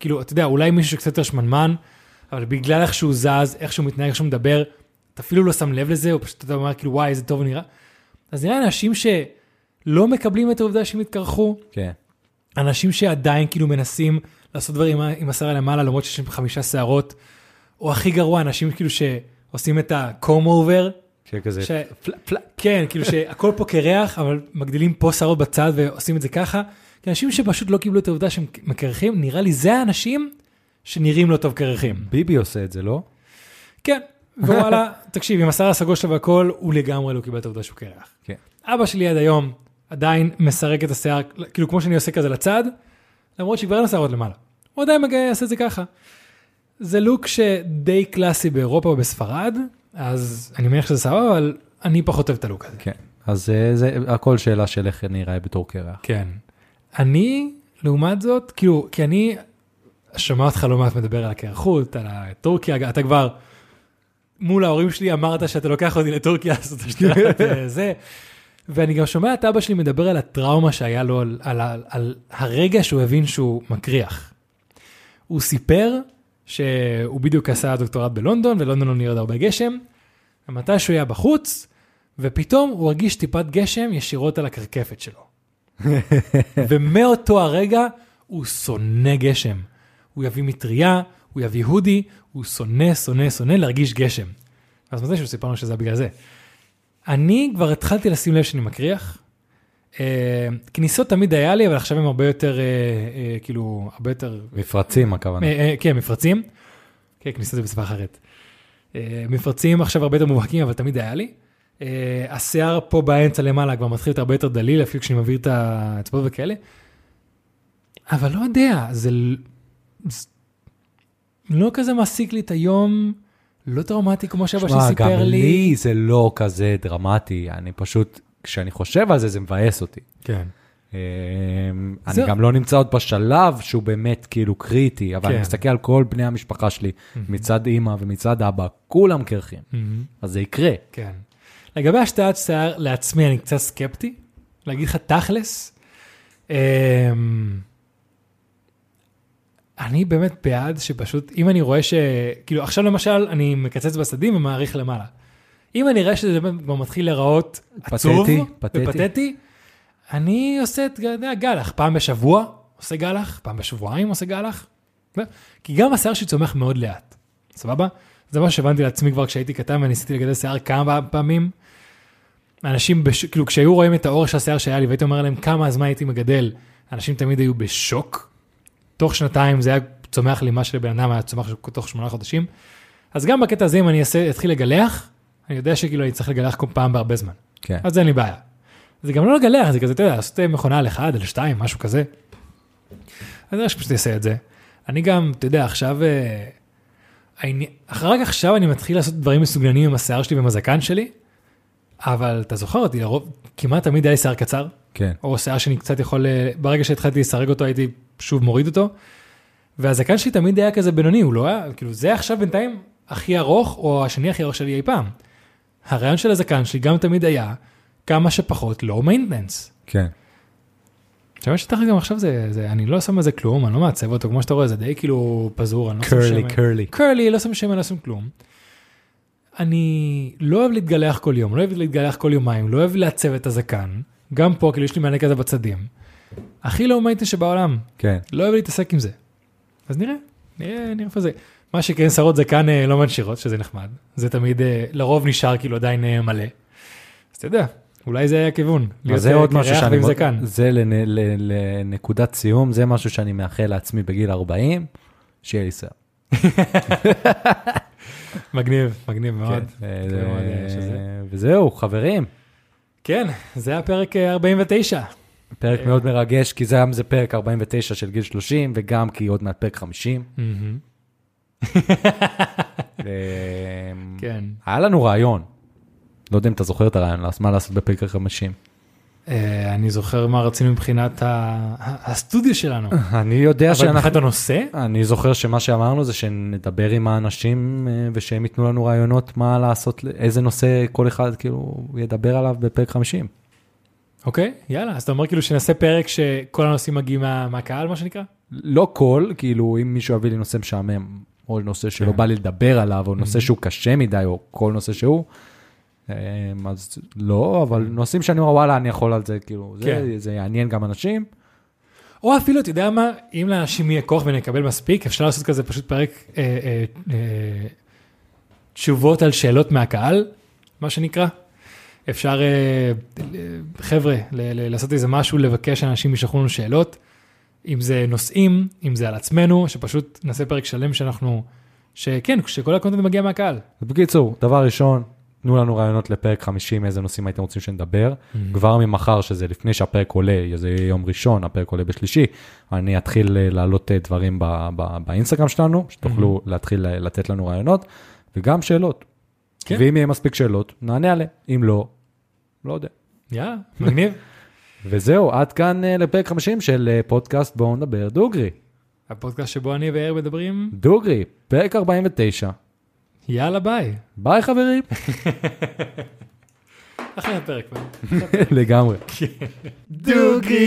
כאילו, אתה יודע, אולי מישהו שקצת יותר שמנמן, אבל בגלל איך שהוא זז, איך שהוא מתנהג, איך שהוא מדבר, אתה אפילו לא שם לב לזה, או פשוט אתה אומר כאילו, וואי, איזה טוב נראה. אז נראה אנשים שלא מקבלים את העובדה שהם התקרחו, כן. אנשים שעדיין כאילו מנסים לעשות דברים עם השערה למעלה למרות שיש להם חמישה שערות, או הכי גרוע, אנשים כאילו שעושים את ה-comb over, שכזה, ש... כן, כאילו שהכל פה קרח, אבל מגדילים פה שערות בצד ועושים את זה ככה. כי אנשים שפשוט לא קיבלו את העובדה שהם מקרחים, נראה לי זה האנשים שנראים לא טוב קרחים. ביבי עושה את זה, לא? כן, ווואלה, [laughs] תקשיב, עם השיער הסגול שלו והכל, הוא לגמרי לא קיבל את העובדה שהוא קרח. כן. אבא שלי עד היום עדיין מסרק את השיער, כאילו כמו שאני עושה כזה לצד, למרות שכבר אין לו שערות למעלה. הוא עדיין מגיע, יעשה את זה ככה. זה לוק שדי קלאסי באירופה ובספרד, אז אני מניח שזה סבבה, אבל אני פחות אוהב את הלוק הזה. כן. אז אה, זה הכל שאלה של איך אני אראה בתור קרח. כן. אני, לעומת זאת, כאילו, כי אני שומע אותך לא מעט מדבר על הקרחות, על טורקיה, אתה כבר מול ההורים שלי אמרת שאתה לוקח אותי לטורקיה לעשות השתלת אה, [laughs] זה. ואני גם שומע את אבא שלי מדבר על הטראומה שהיה לו, על, על, על, על הרגע שהוא הבין שהוא מקריח. הוא סיפר שהוא בדיוק עשה דוקטורט בלונדון, ולונדון לא נרד הרבה גשם, ומתי שהוא היה בחוץ, ופתאום הוא הרגיש טיפת גשם ישירות על הקרקפת שלו. ומאותו הרגע הוא שונא גשם. הוא יביא מטריה, הוא יביא הודי, הוא שונא, שונא, שונא להרגיש גשם. אז מתי שהוא סיפר לנו שזה בגלל זה. אני כבר התחלתי לשים לב שאני מקריח. אה, כניסות תמיד היה לי, אבל עכשיו הם הרבה יותר, אה, אה, כאילו, הרבה יותר מפרצים הכוונה. אה, אה, כן, מפרצים. כן, כניסה זה בשפה אחרת. אה, מפרצים עכשיו הרבה יותר מובהקים, אבל תמיד היה לי. אה, השיער פה באמצע למעלה כבר מתחיל להיות הרבה יותר דליל, אפילו כשאני מעביר את האצבעות וכאלה. אבל לא יודע, זה, זה לא כזה מעסיק לי את היום, לא טראומטי כמו שאבא שלי שמע, סיפר גם לי. לי זה לא כזה דרמטי, אני פשוט, כשאני חושב על זה, זה מבאס אותי. כן. אה, אני זהו. גם לא נמצא עוד בשלב שהוא באמת כאילו קריטי, אבל כן. אני מסתכל על כל בני המשפחה שלי, מצד אימא ומצד אבא, כולם קרחים. מהמם. אז זה יקרה. כן. לגבי השתיית שיער לעצמי, אני קצת סקפטי. להגיד לך תכלס, אמ, אני באמת בעד שפשוט, אם אני רואה ש... כאילו, עכשיו למשל, אני מקצץ בסדים ומעריך למעלה. אם אני רואה שזה באמת כבר מתחיל להיראות עצוב פתטי, פתטי. ופתטי, אני עושה את גלח, פעם בשבוע עושה גלח, פעם בשבועיים עושה גלח. כי גם השיער שלי צומח מאוד לאט, סבבה? זה מה שהבנתי לעצמי כבר כשהייתי קטן וניסיתי לגדל שיער כמה פעמים. אנשים, בש... כאילו כשהיו רואים את האורך של השיער שהיה לי והייתי אומר להם כמה זמן הייתי מגדל, אנשים תמיד היו בשוק. תוך שנתיים זה היה צומח לי מה שלבן אדם היה צומח תוך שמונה חודשים. אז גם בקטע הזה אם אני אעשה, אתחיל לגלח, אני יודע שכאילו אני צריך לגלח כל פעם בהרבה זמן. כן. אז אין לי בעיה. זה גם לא לגלח, זה כזה, אתה יודע, לעשות מכונה על אחד, על שתיים, משהו כזה. אז אני שפשוט אעשה את זה. אני גם, אתה יודע, עכשיו, אה, אחר כך עכשיו אני מתחיל לעשות דברים מסוגננים עם השיער שלי ועם הזקן שלי, אבל אתה זוכר אותי, לרוב, כמעט תמיד היה לי שיער קצר, כן. או שיער שאני קצת יכול, אה, ברגע שהתחלתי לסרג אותו הייתי שוב מוריד אותו, והזקן שלי תמיד היה כזה בינוני, הוא לא היה, כאילו זה עכשיו בינתיים הכי ארוך, או השני הכי ארוך שלי אי פעם. הרעיון של הזקן שלי גם תמיד היה כמה שפחות low maintenance. כן. יש לך גם עכשיו זה, זה, אני לא שם על זה כלום, אני לא מעצב אותו, כמו שאתה רואה, זה די כאילו פזור, אני לא שם curly, שם, curly. curly, לא שם אני לא שם כלום. אני לא אוהב להתגלח כל יום, לא אוהב להתגלח כל יומיים, לא אוהב לעצב את הזקן, גם פה, כאילו יש לי מענה כזה בצדים. הכי low maintenance שבעולם, כן. לא אוהב להתעסק עם זה. אז נראה, נראה, נראה איפה זה. מה שכן, שערות זקן אה, לא מנשירות, שזה נחמד. זה תמיד, אה, לרוב נשאר כאילו עדיין אה, מלא. אז אתה יודע, אולי זה היה הכיוון. להיות, זה אה, עוד משהו קרח שאני... ועם זקן. זה לנקודת סיום, זה משהו שאני מאחל לעצמי בגיל 40, שיהיה לי שיער. [laughs] מגניב, מגניב מאוד. כן, אה, מאוד, אה, שזה- וזהו, חברים, כן, זה היה פרק אה, 49. פרק אה. מאוד מרגש, כי זה גם זה פרק 49 של גיל 30, וגם כי עוד מעט פרק 50. מהמם. [laughs] אה, כן. היה לנו רעיון. לא יודע אם אתה זוכר את הרעיון, מה לעשות בפרק 50. אה, אני זוכר מה רצינו מבחינת הסטודיו שלנו. [laughs] אני יודע אבל מבחינת שאנחנו... הנושא, אני זוכר שמה שאמרנו זה שנדבר עם האנשים אה, ושהם ייתנו לנו רעיונות מה לעשות, איזה נושא כל אחד כאילו ידבר עליו בפרק 50. אוקיי, יאללה, אז אתה אומר כאילו שנעשה פרק שכל הנושאים מגיעים מה- מהקהל, מה שנקרא? לא כל, כאילו אם מישהו יביא לי נושא משעמם, או נושא שלא כן. בא לי לדבר עליו, או נושא Mhm. שהוא קשה מדי, או כל נושא שהוא, אז לא, אבל נושאים שאני אומר, וואלה, אני יכול על זה, כאילו, זה, כן. זה יעניין גם אנשים. או אפילו, אתה יודע מה, אם לאנשים יהיה כוח ונקבל מספיק, אפשר לעשות כזה פשוט פרק אה, אה, אה, תשובות על שאלות מהקהל, מה שנקרא. אפשר, אה, ל- חבר'ה, לעשות איזה משהו, לבקש שאנשים ישלחו לנו שאלות, אם זה נושאים, אם זה על עצמנו, שפשוט נעשה פרק שלם שאנחנו, שכן, שכל הקונטנט מגיע מהקהל. בקיצור, דבר ראשון, תנו לנו רעיונות לפרק 50, איזה נושאים הייתם רוצים שנדבר. כבר ממחר, שזה לפני שהפרק עולה, זה יהיה יום ראשון, הפרק עולה בשלישי, אני אתחיל אה, להעלות אה, דברים ב- ב- באינסטגרם שלנו, שתוכלו להתחיל אה, לתת לנו רעיונות, וגם שאלות. כן. ואם יהיה מספיק שאלות, נענה עליהן. אם לא, לא יודע. יאללה, מגניב. [laughs] וזהו, עד כאן לפרק 50 של פודקאסט בואו נדבר דוגרי. הפודקאסט שבו אני ויאיר מדברים, דוגרי, פרק 49. יאללה ביי. ביי חברים. [laughs] אחלה פרק. [laughs] לגמרי. [laughs] דוגרי!